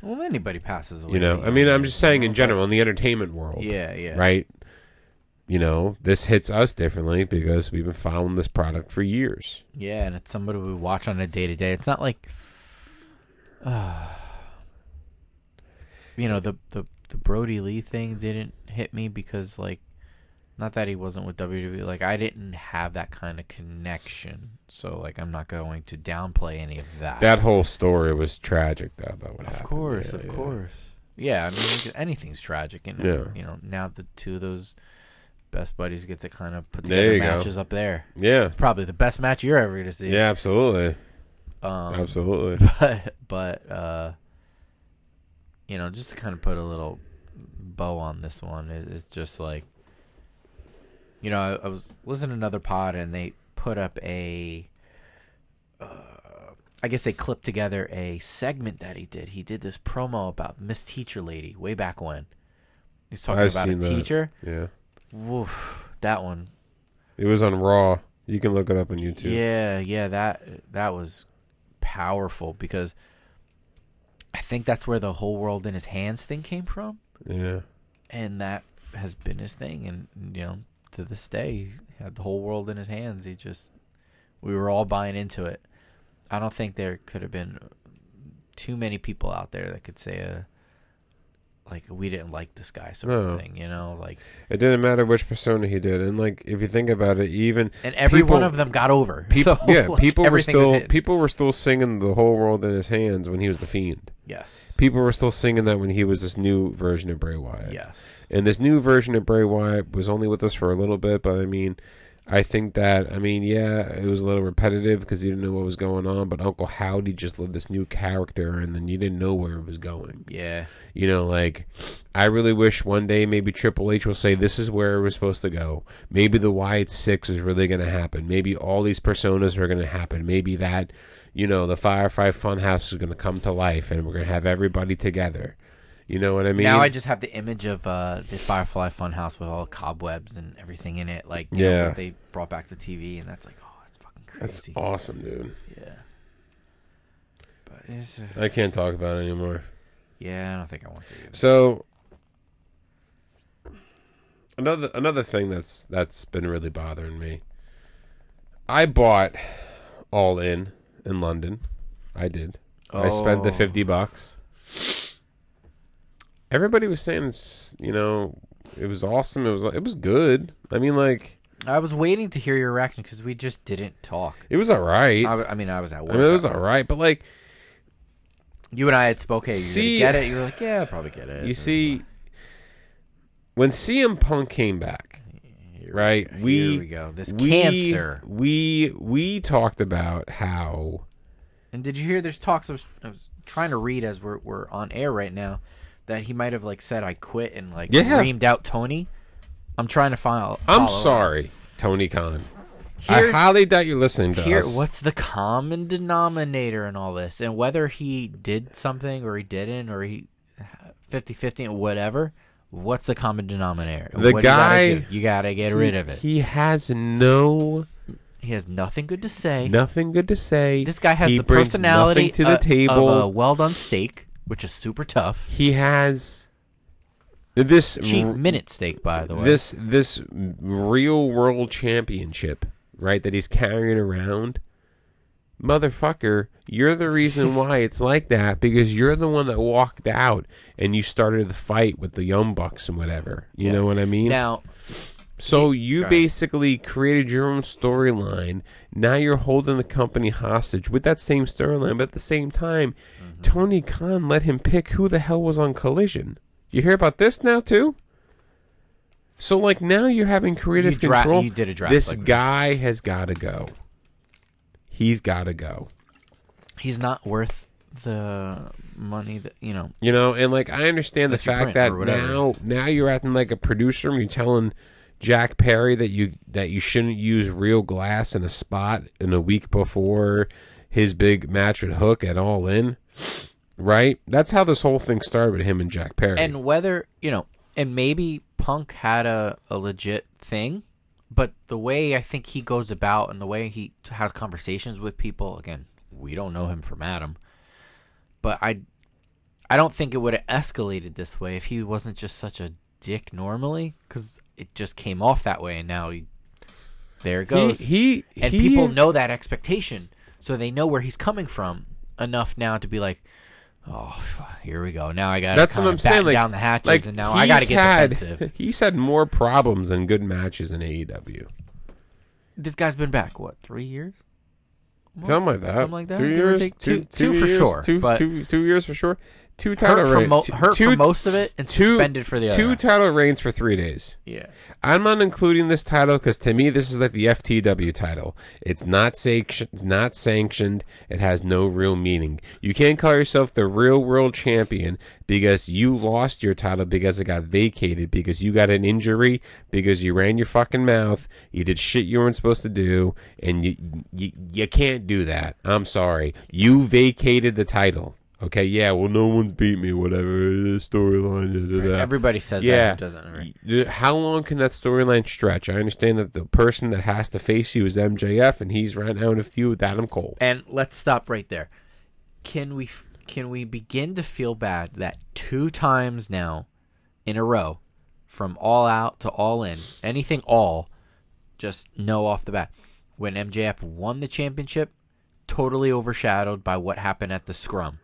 Well, anybody passes away. You know, I mean, I'm just saying in general, in the entertainment world, Yeah, yeah, right? You know, this hits us differently because we've been following this product for years. Yeah, and it's somebody we watch on a day to day. It's not like, uh, *sighs* you know, the the the Brodie Lee thing didn't hit me because like, not that he wasn't with WWE. Like I didn't have that kind of connection. So like, I'm not going to downplay any of that. That whole story was tragic, though. About what of happened. course, Yeah, of yeah. course. Yeah, I mean, anything's tragic, and Yeah. you know, now the two of those best buddies get to kind of put There together you go. matches up there. Yeah, It's probably the best match you're ever going to see. yeah, absolutely, Um, absolutely. *laughs* but but uh you know just to kind of put a little bow on this one it, it's just like you know I, I was listening to another pod and they put up a uh, I guess they clipped together a segment that he did. He did this promo about Miss Teacher Lady way back when. He's talking I've about a seen that. teacher. Yeah, Woof, that one. it was on Raw. You can look it up on YouTube. Yeah, yeah, that that was powerful because I think that's where the whole world in his hands thing came from, yeah. and that has been his thing. And you know, to this day, he had the whole world in his hands. He just, we were all buying into it. I don't think there could have been too many people out there that could say a like we didn't like this guy sort No. of thing, you know, like It didn't matter which persona he did, and like if you think about it, even and every people- one of them got over. *laughs* people, So, yeah, like, people were still people were still singing the whole world in his hands when he was the fiend. yes, People were still singing that when he was this new version of Bray Wyatt. yes. And this new version of Bray Wyatt was only with us for a little bit, but I mean, I think that I mean, yeah, it was a little repetitive because you didn't know what was going on. But Uncle Howdy just lived this new character, and then you didn't know where it was going. Yeah. You know, like I really wish one day maybe Triple H will say this is where it was supposed to go. Maybe the Wyatt Six is really going to happen. Maybe all these personas are going to happen. Maybe that, you know, the Firefly Funhouse is going to come to life, and we're going to have everybody together. You know what I mean? now I just have the image of uh, the Firefly Funhouse with all the cobwebs and everything in it. Like, Yeah. know, they brought back the TV, and that's like, oh, that's fucking crazy. That's awesome, dude. Yeah. But it's, uh, I can't talk about it anymore. Yeah, I don't think I want to. Either. So another another thing that's that's been really bothering me. I bought all in in London. I did. I spent the Oh. 50 bucks. Everybody was saying it's, you know, it was awesome. It was it was good. I mean like I was waiting to hear your reaction because we just didn't talk. it was alright. I mean, I was at work. mean, it was all right, but like You and I had spoke. Hey, you See- get it? You were like, yeah, I'll probably get it. you see uh, when CM Punk came back, Here right? We Here we go. This we, cancer. We we talked about how And did you hear? There's talks. I was, I was trying to read as we're we're on air right now that he might have like said I quit and like Yeah. reamed out Tony. I'm trying to follow. I'm up. sorry, Tony Khan. I highly doubt you're listening to Here, us. what's the common denominator in all this? And whether he did something or he didn't, or he 50 50 whatever, what's the common denominator? The What guy- you gotta, do? You gotta get rid of it. He has no He has nothing good to say. nothing good to say. This guy has he the personality to the uh, table. of a well done steak, which is super tough. he has this Cheap r- minute steak, by the way. this this real world championship, right? That he's carrying around. Motherfucker, you're the reason *laughs* why it's like that because you're the one that walked out and you started the fight with the Young Bucks and whatever. You Yeah. know what I mean? now, So you basically created your own storyline. Now you're holding the company hostage with that same storyline, but at the same time. Tony Khan let him pick who the hell was on Collision. You hear about this now too? So like now you're having creative You dra- control. you did a draft This like guy has got to go. He's got to go. he's not worth the money that you know. You know, and like I understand the fact that now now you're acting like a producer and you're telling Jack Perry that you that you shouldn't use real glass in a spot in a week before his big match with Hook at All In. Right? That's how this whole thing started with him and Jack Perry. And whether you know, and maybe Punk had a, a legit thing, but the way I think he goes about and the way he has conversations with people, again, we don't know him from Adam, but I, I don't think it would have escalated this way if he wasn't just such a dick normally, because it just came off that way, and now he, there it he, goes. he and he- people know that expectation, so they know where he's coming from enough now to be like, "Oh, here we go. Now I got That's what I'm saying. Like down the hatches, like, and now I got to he's get had, defensive." *laughs* He's had more problems than good matches in AEW. This guy's been back what three years? Almost? Something like that. Something like that. Two give years. take. two, two, two for years, sure. Two, but two, two years for sure. Two title hurt for reigns. mo- two, hurt two, for most of it, and two- suspended for the other. two title reigns for three days. yeah. I'm not including this title because to me this is like the FTW title. It's not sanctioned. It's not sanctioned. It has no real meaning. You can't call yourself the real world champion because you lost your title because it got vacated because you got an injury because you ran your fucking mouth. You did shit you weren't supposed to do, and you you you can't do that. I'm sorry. You vacated the title. Okay, yeah, well, no one's beat me, whatever, storyline, da. Everybody says Yeah. that. Doesn't. Right? Uh, how long can that storyline stretch? I understand that the person that has to face you is MJF, and he's right now in a feud with Adam Cole. And let's stop right there. Can we can we begin to feel bad that two times now in a row, from all out to all in, anything all, just no off the bat. When MJF won the championship, totally overshadowed by what happened at the scrum.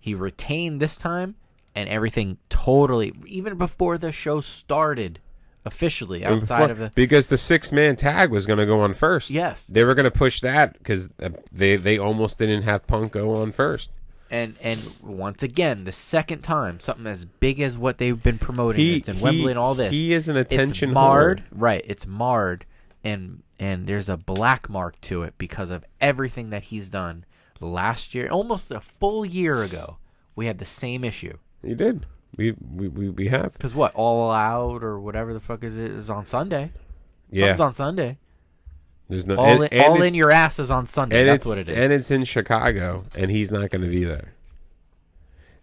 He retained this time, and everything totally, even before the show started officially, outside of the because the six man tag was going to go on first. Yes. they were going to push that because uh, they they almost didn't have Punk go on first. And and once again, the second time, something as big as what they've been promoting, He- it's in he- Wembley and all this. he is an attention it's marred, whore. right? It's marred, and and there's a black mark to it because of everything that he's done last year, almost a full year ago. We had the same issue You did. We we we, we have. because what All Out or whatever the fuck is it is on Sunday. Yeah. Something's on Sunday. There's no All and- in, and all in your ass is on Sunday. That's it's, what it is. And it's in Chicago, and he's not going to be there.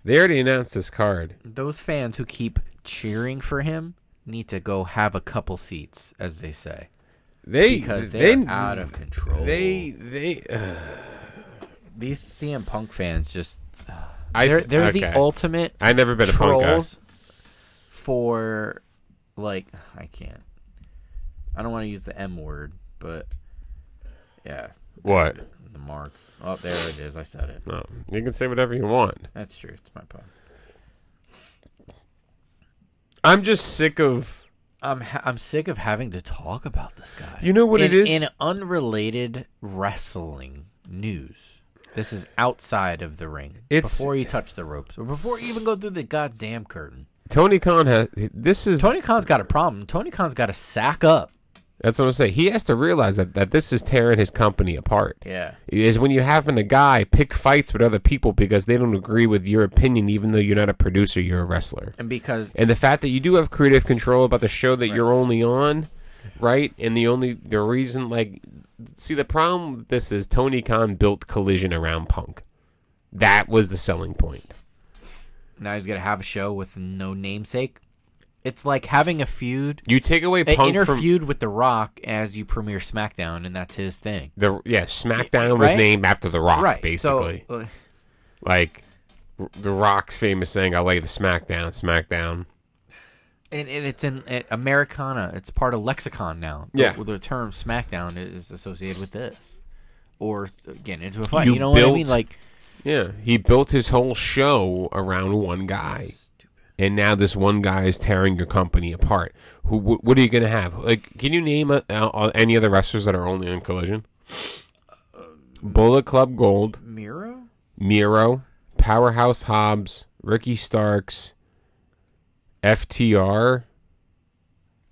They already announced this card. Those fans who keep cheering for him need to go have a couple seats, as they say. They because they they're out of control. They they uh, these CM Punk fans just I they're they're okay. the ultimate I've never been a punk guy. trolls for like I can't. I don't want to use the M word, but yeah, What? the marks. Oh, there it is. I said it. No, you can say whatever you want. That's true. It's my pod. I'm just sick of. I'm ha- I'm sick of having to talk about this guy. You know what in, it is? in unrelated wrestling news. This is outside of the ring. It's- before you touch the ropes or before you even go through the goddamn curtain. Tony Khan has. This is. Tony Khan's got a problem. Tony Khan's got to sack up. That's what I'm saying. He has to realize that, that this is tearing his company apart. Yeah. Is when you're having a guy pick fights with other people because they don't agree with your opinion, even though you're not a producer, you're a wrestler. And because And the fact that you do have creative control about the show that you're only on, right? And the only the reason, like, see, the problem with this is Tony Khan built Collision around Punk. That was the selling point. now he's gonna have a show with no namesake. It's like having a feud, You take away an Punk inner from feud with The Rock as you premiere SmackDown, and that's his thing. the yeah SmackDown was Right? named after The Rock, right. basically. So, uh, like The Rock's famous saying, "I lay the SmackDown, SmackDown." And, and it's in uh, Americana. It's part of lexicon now. Yeah. the, term SmackDown is associated with this, or getting into a fight. You You, know what I built- mean? Like, Yeah, he built his whole show around one guy, and now this one guy is tearing your company apart. Who? wh- What are you gonna have? Like, can you name uh uh any other wrestlers that are only on Collision? Bullet Club Gold, Miro. Miro, Powerhouse Hobbs, Ricky Starks, FTR.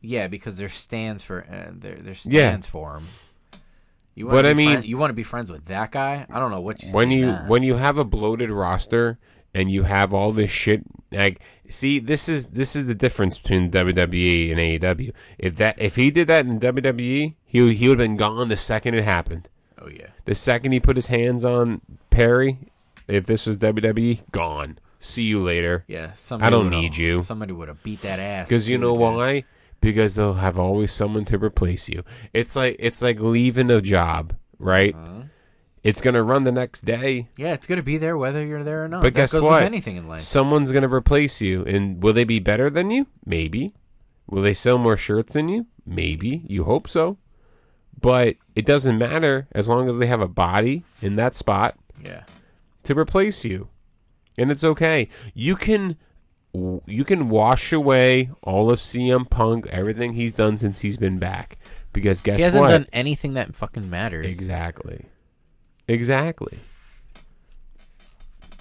Yeah, because there stands for uh, there. There Yeah. stands for him. You But I mean- friend- you want to be friends with that guy? I don't know what you when you that. when you have a bloated roster and you have all this shit like see this is this is the difference between WWE and AEW. If that if he did that in WWE, he he would have been gone the second it happened. oh yeah, The second he put his hands on Perry, if this was WWE, gone. See you later. yeah. Somebody don't need you. Somebody would have beat that ass. Because you know why? Because they'll have always someone to replace you. It's like it's like leaving a job, right? Uh-huh. It's gonna run the next day. Yeah, it's gonna be there whether you're there or not. But that guess what? Anything in life. Someone's going to replace you. And will they be better than you? Maybe. Will they sell more shirts than you? Maybe. You hope so. But it doesn't matter as long as they have a body in that spot Yeah. to replace you. And it's okay. You can you can wash away all of CM Punk, everything he's done since he's been back. Because guess what? He hasn't what? done anything that fucking matters. exactly. Exactly.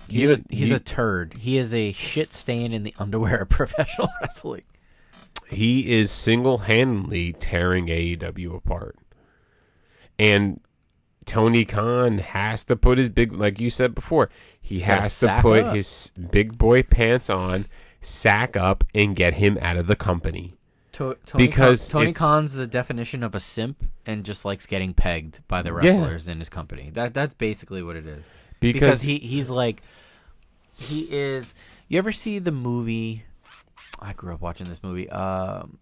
He's, a, he's you- a turd. He is a shit stain in the underwear of *laughs* professional wrestling. he is single-handedly tearing AEW apart. And Tony Khan has to put his big like you said before, he has to put up. his big boy pants on, sack up and get him out of the company. To- Tony Because Khan, Tony Khan's the definition of a simp and just likes getting pegged by the wrestlers in his company. That that's basically what it is. Because, Because he he's like he is. You ever see the movie? I grew up watching this movie. Um,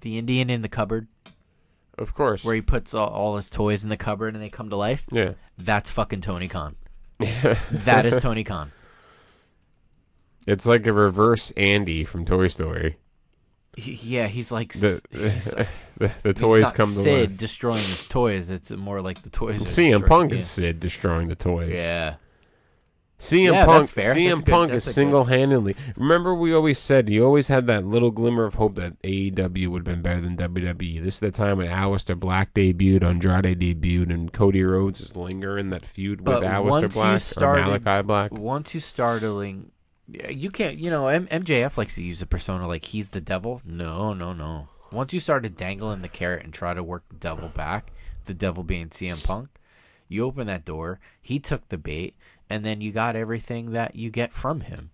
the Indian in the cupboard, of course. where he puts all, all his toys in the cupboard and they come to life. yeah. That's fucking Tony Khan. *laughs* that is Tony Khan. It's like a reverse Andy from Toy Story. He- yeah, he's like The he's *laughs* the, the, It's toys not come to Sid life. destroying his toys. It's more like the toys. CM destroying- Punk yeah. is Sid destroying the toys. Yeah. CM Yeah, Punk. CM That's Punk is single handedly. Remember, we always said you always had that little glimmer of hope that AEW would have been better than WWE. This is the time when Aleister Black debuted, Andrade debuted, and Cody Rhodes is lingering that feud with But Aleister once you Black started- or Malakai Black. Once you starting, you can't. You know, M- MJF likes to use a persona like he's the devil. No, no, no. Once you started dangling the carrot and try to work the devil back, the devil being CM Punk, you open that door. He took the bait, and then you got everything that you get from him.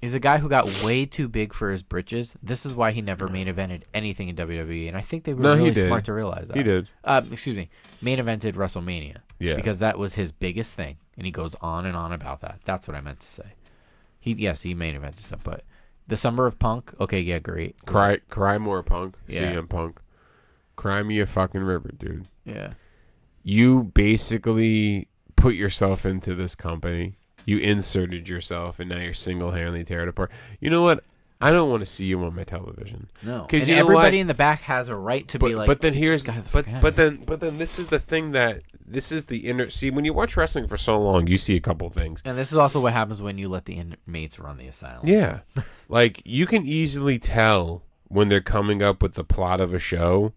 He's a guy who got way too big for his britches. This is why he never main evented anything in WWE, and I think they were No, really smart to realize that. He did. Um, excuse me, main evented WrestleMania. Yeah. because that was his biggest thing, and he goes on and on about that. That's what I meant to say. He yes, he main evented stuff, but the summer of Punk. Okay, yeah, great. Cry, cry more, Punk. Yeah. CM Punk. Cry me a fucking river, dude. Yeah, You basically put yourself into this company. You inserted yourself, and now you're single-handedly tearing it apart. You know what? I don't want to see you on my television. No, because everybody in the back has a right to But, be like. but then here's this guy the but but then but then this is the thing that this is the inner. See, when you watch wrestling for so long, you see a couple of things. and this is also what happens when you let the inmates run the asylum. Yeah. *laughs* like you can easily tell when they're coming up with the plot of a show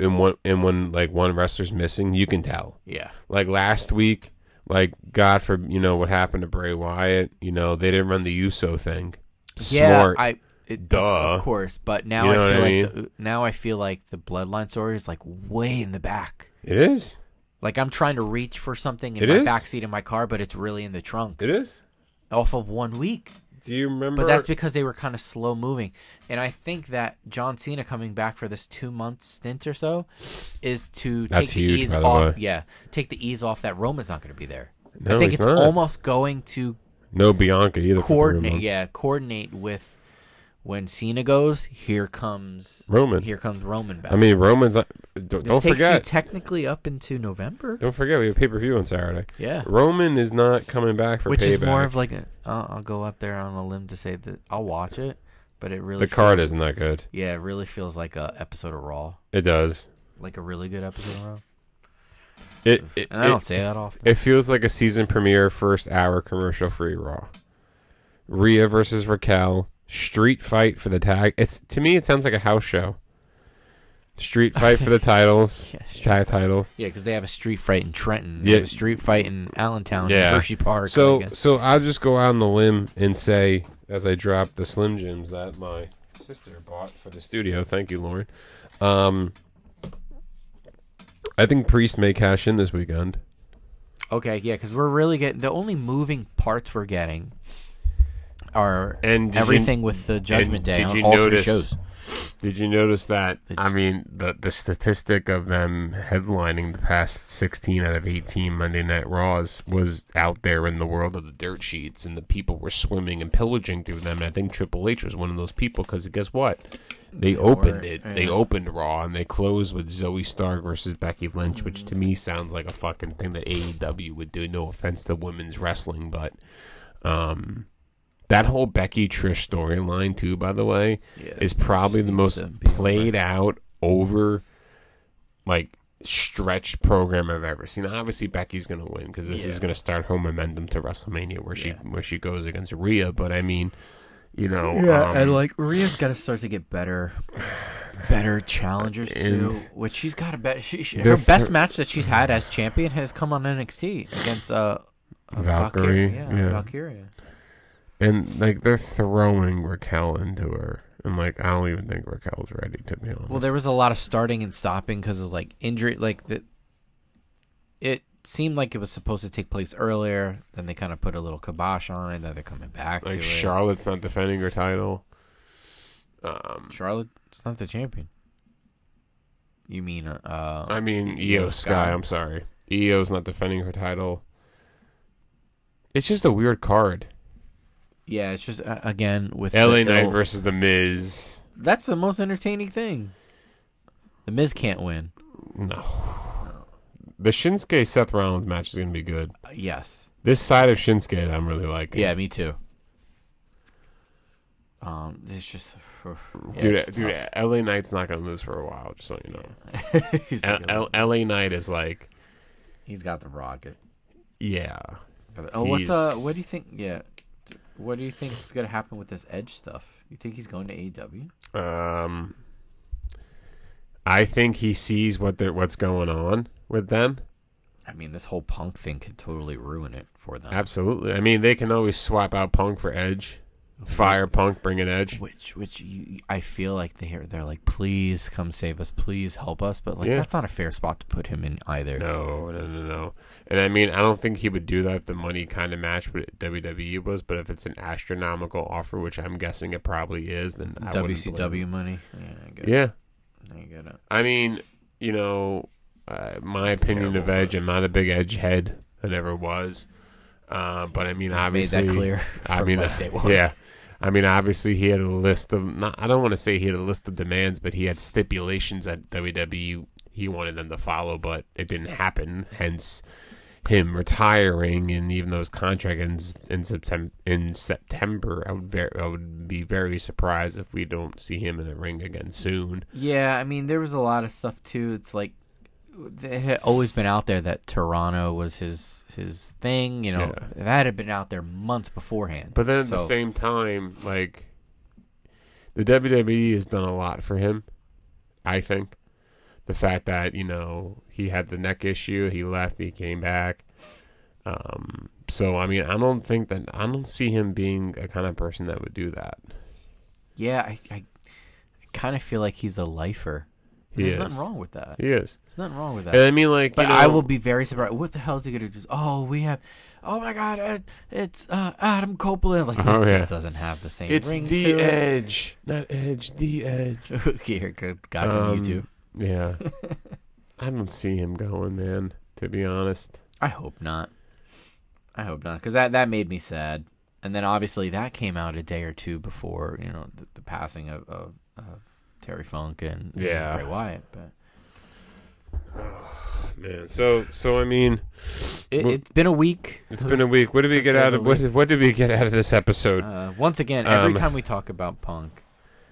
and one and when like one wrestler's missing, you can tell. Yeah. Like last week, like God for you know what happened to Bray Wyatt, you know, they didn't run the USO thing. Yeah, Smart. I it, Duh. Of, of course, but now You know I feel I like the, now I feel like the bloodline story is like way in the back. it is. Like I'm trying to reach for something in It my is? backseat in my car, but it's really in the trunk. It is. Off of one week. Do you remember But that's because they were kind of slow moving. And I think that John Cena coming back for this two month stint or so is to That's take the ease the off. way. Yeah, take the ease off that Roman's not going to be there. No, I think it's not. almost going to no Bianca either? coordinate. Yeah, coordinate with when Cena goes. Here comes Roman. Here comes Roman back. I mean, Roman's not. Don't, this don't takes you technically up into November. don't forget we have pay per view on Saturday. Yeah. Roman is not coming back for Which payback. is more of like a. I'll I'll go up there on a limb to say that I'll watch it, but it really the card isn't that good. Yeah, it really feels like a episode of Raw, It does. like a really good episode of Raw. It it, And I don't it, say that often. it feels like a season premiere, first hour commercial free Raw. Rhea versus Raquel, street fight for the tag. It's to me, it sounds like a house show. Street fight for the *laughs* titles, Yeah, street tag titles. Yeah, because they have a street fight in Trenton. They Yeah. have a street fight in Allentown, Yeah. Hershey Park. So like, so I'll just go out on the limb and say, as I drop the Slim Jims that my sister bought for the studio. Thank you, Lauren. Um, I think Priest may cash in this weekend. okay, yeah, because we're really getting the only moving parts we're getting are And did you- everything with the Judgment Day did on you all notice- three shows. Did you notice that? I mean, the the statistic of them headlining the past 16 out of 18 Monday Night Raws was out there in the world of the dirt sheets, and the people were swimming and pillaging through them. And I think Triple H was one of those people because guess what? They opened it. They opened Raw, and they closed with Zoey Stark versus Becky Lynch, which to me sounds like a fucking thing that AEW would do. No offense to women's wrestling, but um, that whole Becky Trish storyline too, by the way, Yeah, is probably the most to be over. played out over like stretched program I've ever seen. Obviously, Becky's gonna win because this is gonna start her momentum to WrestleMania, where she where she goes against Rhea. But I mean, you know, Yeah, um, and like Rhea's got to start to get better, better challengers *sighs* too. Which she's got a bet. She, she, her best fr- match that she's had as champion has come on NXT against uh, uh Valkyrie, Yeah, yeah. Valkyria. And like they're throwing Raquel into her, and like I don't even think Raquel's ready to be honest. Well, there was a lot of starting and stopping because of like injury. Like the, it seemed like it was supposed to take place earlier. Then they kind of put a little kibosh on it. Then they're coming back like to Charlotte's not defending her title. Um. Charlotte's not the champion. You mean uh? I mean, Iyo Sky. Sky. I'm sorry, Iyo's not defending her title. It's just a weird card. Yeah, it's just uh, again with LA the Knight versus The Miz. That's the most entertaining thing. The Miz can't win. No. The Shinsuke Seth Rollins match is going to be good. Uh, yes. This side of Shinsuke I'm really liking. Yeah, me too. Um, it's just, yeah, dude, it's dude, tough. LA Knight's not going to lose for a while, just so you know. *laughs* L- L- LA Knight is like, he's got the rocket. yeah. Oh, what's uh? What do you think? Yeah, what do you think is gonna happen with this Edge stuff? You think he's going to AEW? Um, I think he sees what they're, what's going on with them. I mean, this whole Punk thing could totally ruin it for them. Absolutely. I mean, they can always swap out Punk for Edge. Fire Punk, bring an Edge. Which, which you, I feel like they they're like, please come save us, please help us, but like Yeah. that's not a fair spot to put him in either. No, no, no, no. And I mean, I don't think he would do that if the money kind of matched what WWE was. But if it's an astronomical offer, which I'm guessing it probably is, then I wouldn't blame WCW money. Yeah, I get Yeah. I get it. I mean, you know, uh, my opinion of terrible. Edge. I'm not a big Edge head. I never was. Uh, but I mean, Made obviously, that clear. I from, mean, like, uh, day one. yeah. I mean, obviously, he had a list of. Not, I don't want to say he had a list of demands, but he had stipulations that WWE he wanted them to follow, but it didn't happen. Hence, him retiring, and even though his contract ends in September, in September, I would very, I would be very surprised if we don't see him in the ring again soon. Yeah, I mean, there was a lot of stuff too. It's like it had always been out there that Toronto was his his thing. You know, Yeah. that had been out there months beforehand. But then at the same time, like the WWE has done a lot for him. I think the fact that you know he had the neck issue, he left, he came back. Um, so I mean, I don't think that I don't see him being a kind of person that would do that. yeah, I, I, I kind of feel like he's a lifer. He There's is. nothing wrong with that. He is, There's nothing wrong with that. and I mean, like, But you know, I will be very surprised. What the hell is he gonna do? Oh, we have. Oh my God! Uh, it's uh, Adam Copeland. Like this Oh, yeah. just doesn't have the same it's ring the to it. edge, not edge, the edge. *laughs* Here, good guy from Um, YouTube. Yeah, *laughs* I don't see him going, man. To be honest. I hope not. I hope not, because that that made me sad. And then obviously that came out a day or two before you know the, the passing of, of, of Terry Funk and, and Yeah. Bray Wyatt. But *sighs* Man, so so I mean, it, it's been a week. it's been a week. What did we get out of what, what did we get out of this episode? Uh, once again, every Um, time we talk about Punk,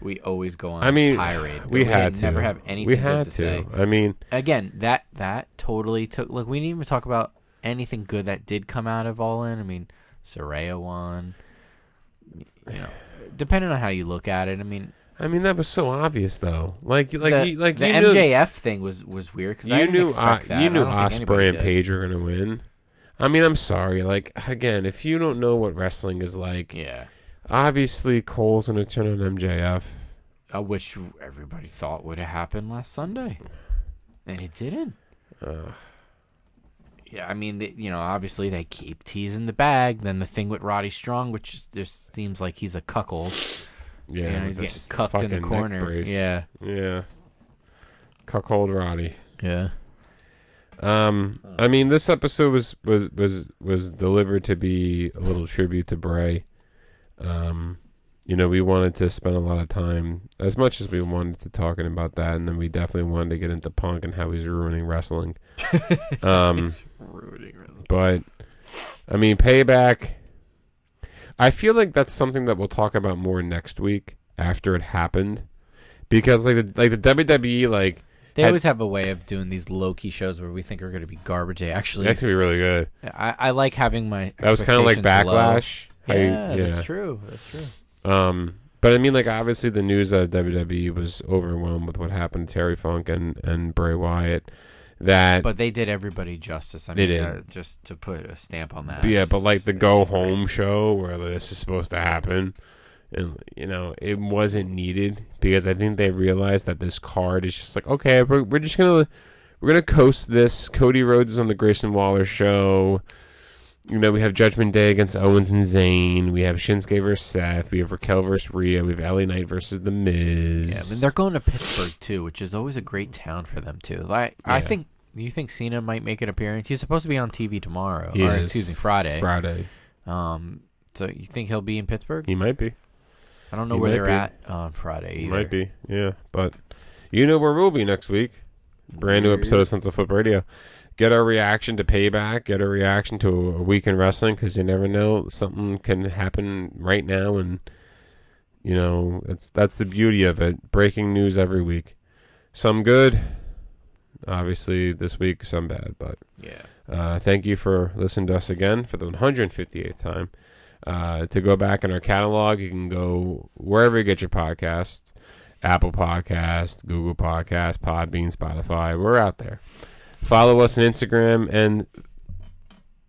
we always go on I mean, a tirade. we had to. never have anything we good had to, to. say. I mean, Again, that that totally took. Look, we didn't even talk about anything good that did come out of All In. I mean, Saraya won. You know, depending on how you look at it, I mean, I mean that was so obvious though. Like like the, you, like the you knew MJF thing was was weird because you knew uh, you knew don't think anybody Ospreay and did. Paige were gonna win. I mean, I'm sorry. Like again, if you don't know what wrestling is like, Yeah, obviously Cole's gonna turn on MJF. uh, which everybody thought would have happened last Sunday, and it didn't. Uh, Yeah, I mean, the, you know, obviously they keep teasing the bag. Then the thing with Roddy Strong, which just seems like he's a cuckold. Yeah, you know, he's getting cucked in the corner. Yeah, yeah. Cuckold Roddy. yeah. Um, I mean, this episode was was was was delivered to be a little tribute to Bray. Um, you know, we wanted to spend a lot of time, as much as we wanted to talking about that, and then we definitely wanted to get into Punk and how he's ruining wrestling. *laughs* um, ruining wrestling. but I mean, payback. I feel like that's something that we'll talk about more next week after it happened, because like the like the WWE like They Had- always have a way of doing these low key shows where we think are going to be garbage. They actually, that's gonna be really good. I, I like having my. That was kind of like backlash. you- Yeah, that's true. That's true. Um, but I mean, like obviously the news out of WWE was overwhelmed with what happened to Terry Funk and and Bray Wyatt. That But they did everybody justice. I They mean, did. Uh, just to put a stamp on that. yeah, but like the go home show where this is supposed to happen, and you know it wasn't needed because I think they realized that this card is just like okay, we're we're just gonna we're gonna coast this. Cody Rhodes is on the Grayson Waller show. You know, we have Judgment Day against Owens and Zayn. We have Shinsuke versus Seth. We have Raquel versus Rhea. We have LA Knight versus The Miz. Yeah, I mean, they're going to Pittsburgh too, which is always a great town for them too. Like, I Yeah. think you think Cena might make an appearance. He's supposed to be on TV tomorrow, He or is. excuse me, Friday. Friday. Um, so you think he'll be in Pittsburgh? He might be. I don't know He where they're be. at on Friday. He Either. might be. Yeah. But you know where we'll be next week. Brand new episode of Sunset Flip Radio. Get our reaction to Payback. Get our reaction to a week in wrestling because you never know something can happen right now, and you know that's that's the beauty of it. Breaking news every week. Some good, obviously this week. Some bad, but Yeah. uh, thank you for listening to us again for the 158th time. Uh, to go back in our catalog, you can go wherever you get your podcast Apple Podcast, Google Podcast, Podbean, Spotify. We're out there. Follow us on Instagram and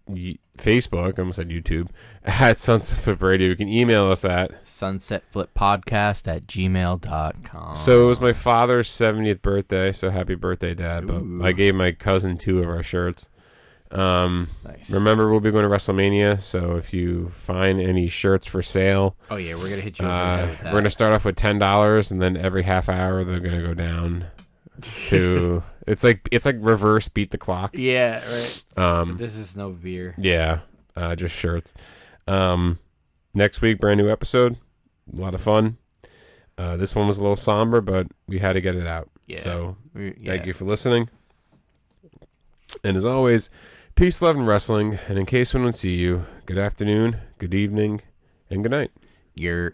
y- Facebook. I almost said YouTube *laughs* at Sunset Flip Radio. You can email us at. Sunset Flip Podcast at gmail.com. So it was my father's 70th birthday. So happy birthday, Dad! But I gave my cousin two of our shirts. Um, nice. Remember, we'll be going to WrestleMania, so if you find any shirts for sale, Oh yeah, we're gonna hit you over the head uh, with that. we're going to start off with ten dollars, and then every half hour they're going to go down to. it's like it's like reverse beat the clock. yeah, right. Um, This is no beer. yeah, uh, just shirts. Um, next week, brand new episode, a lot of fun. Uh, this one was a little somber, but we had to get it out. Yeah. So We- thank you for listening. And as always, Peace, love, and wrestling. And in case we don't see you, good afternoon, good evening, and good night. You're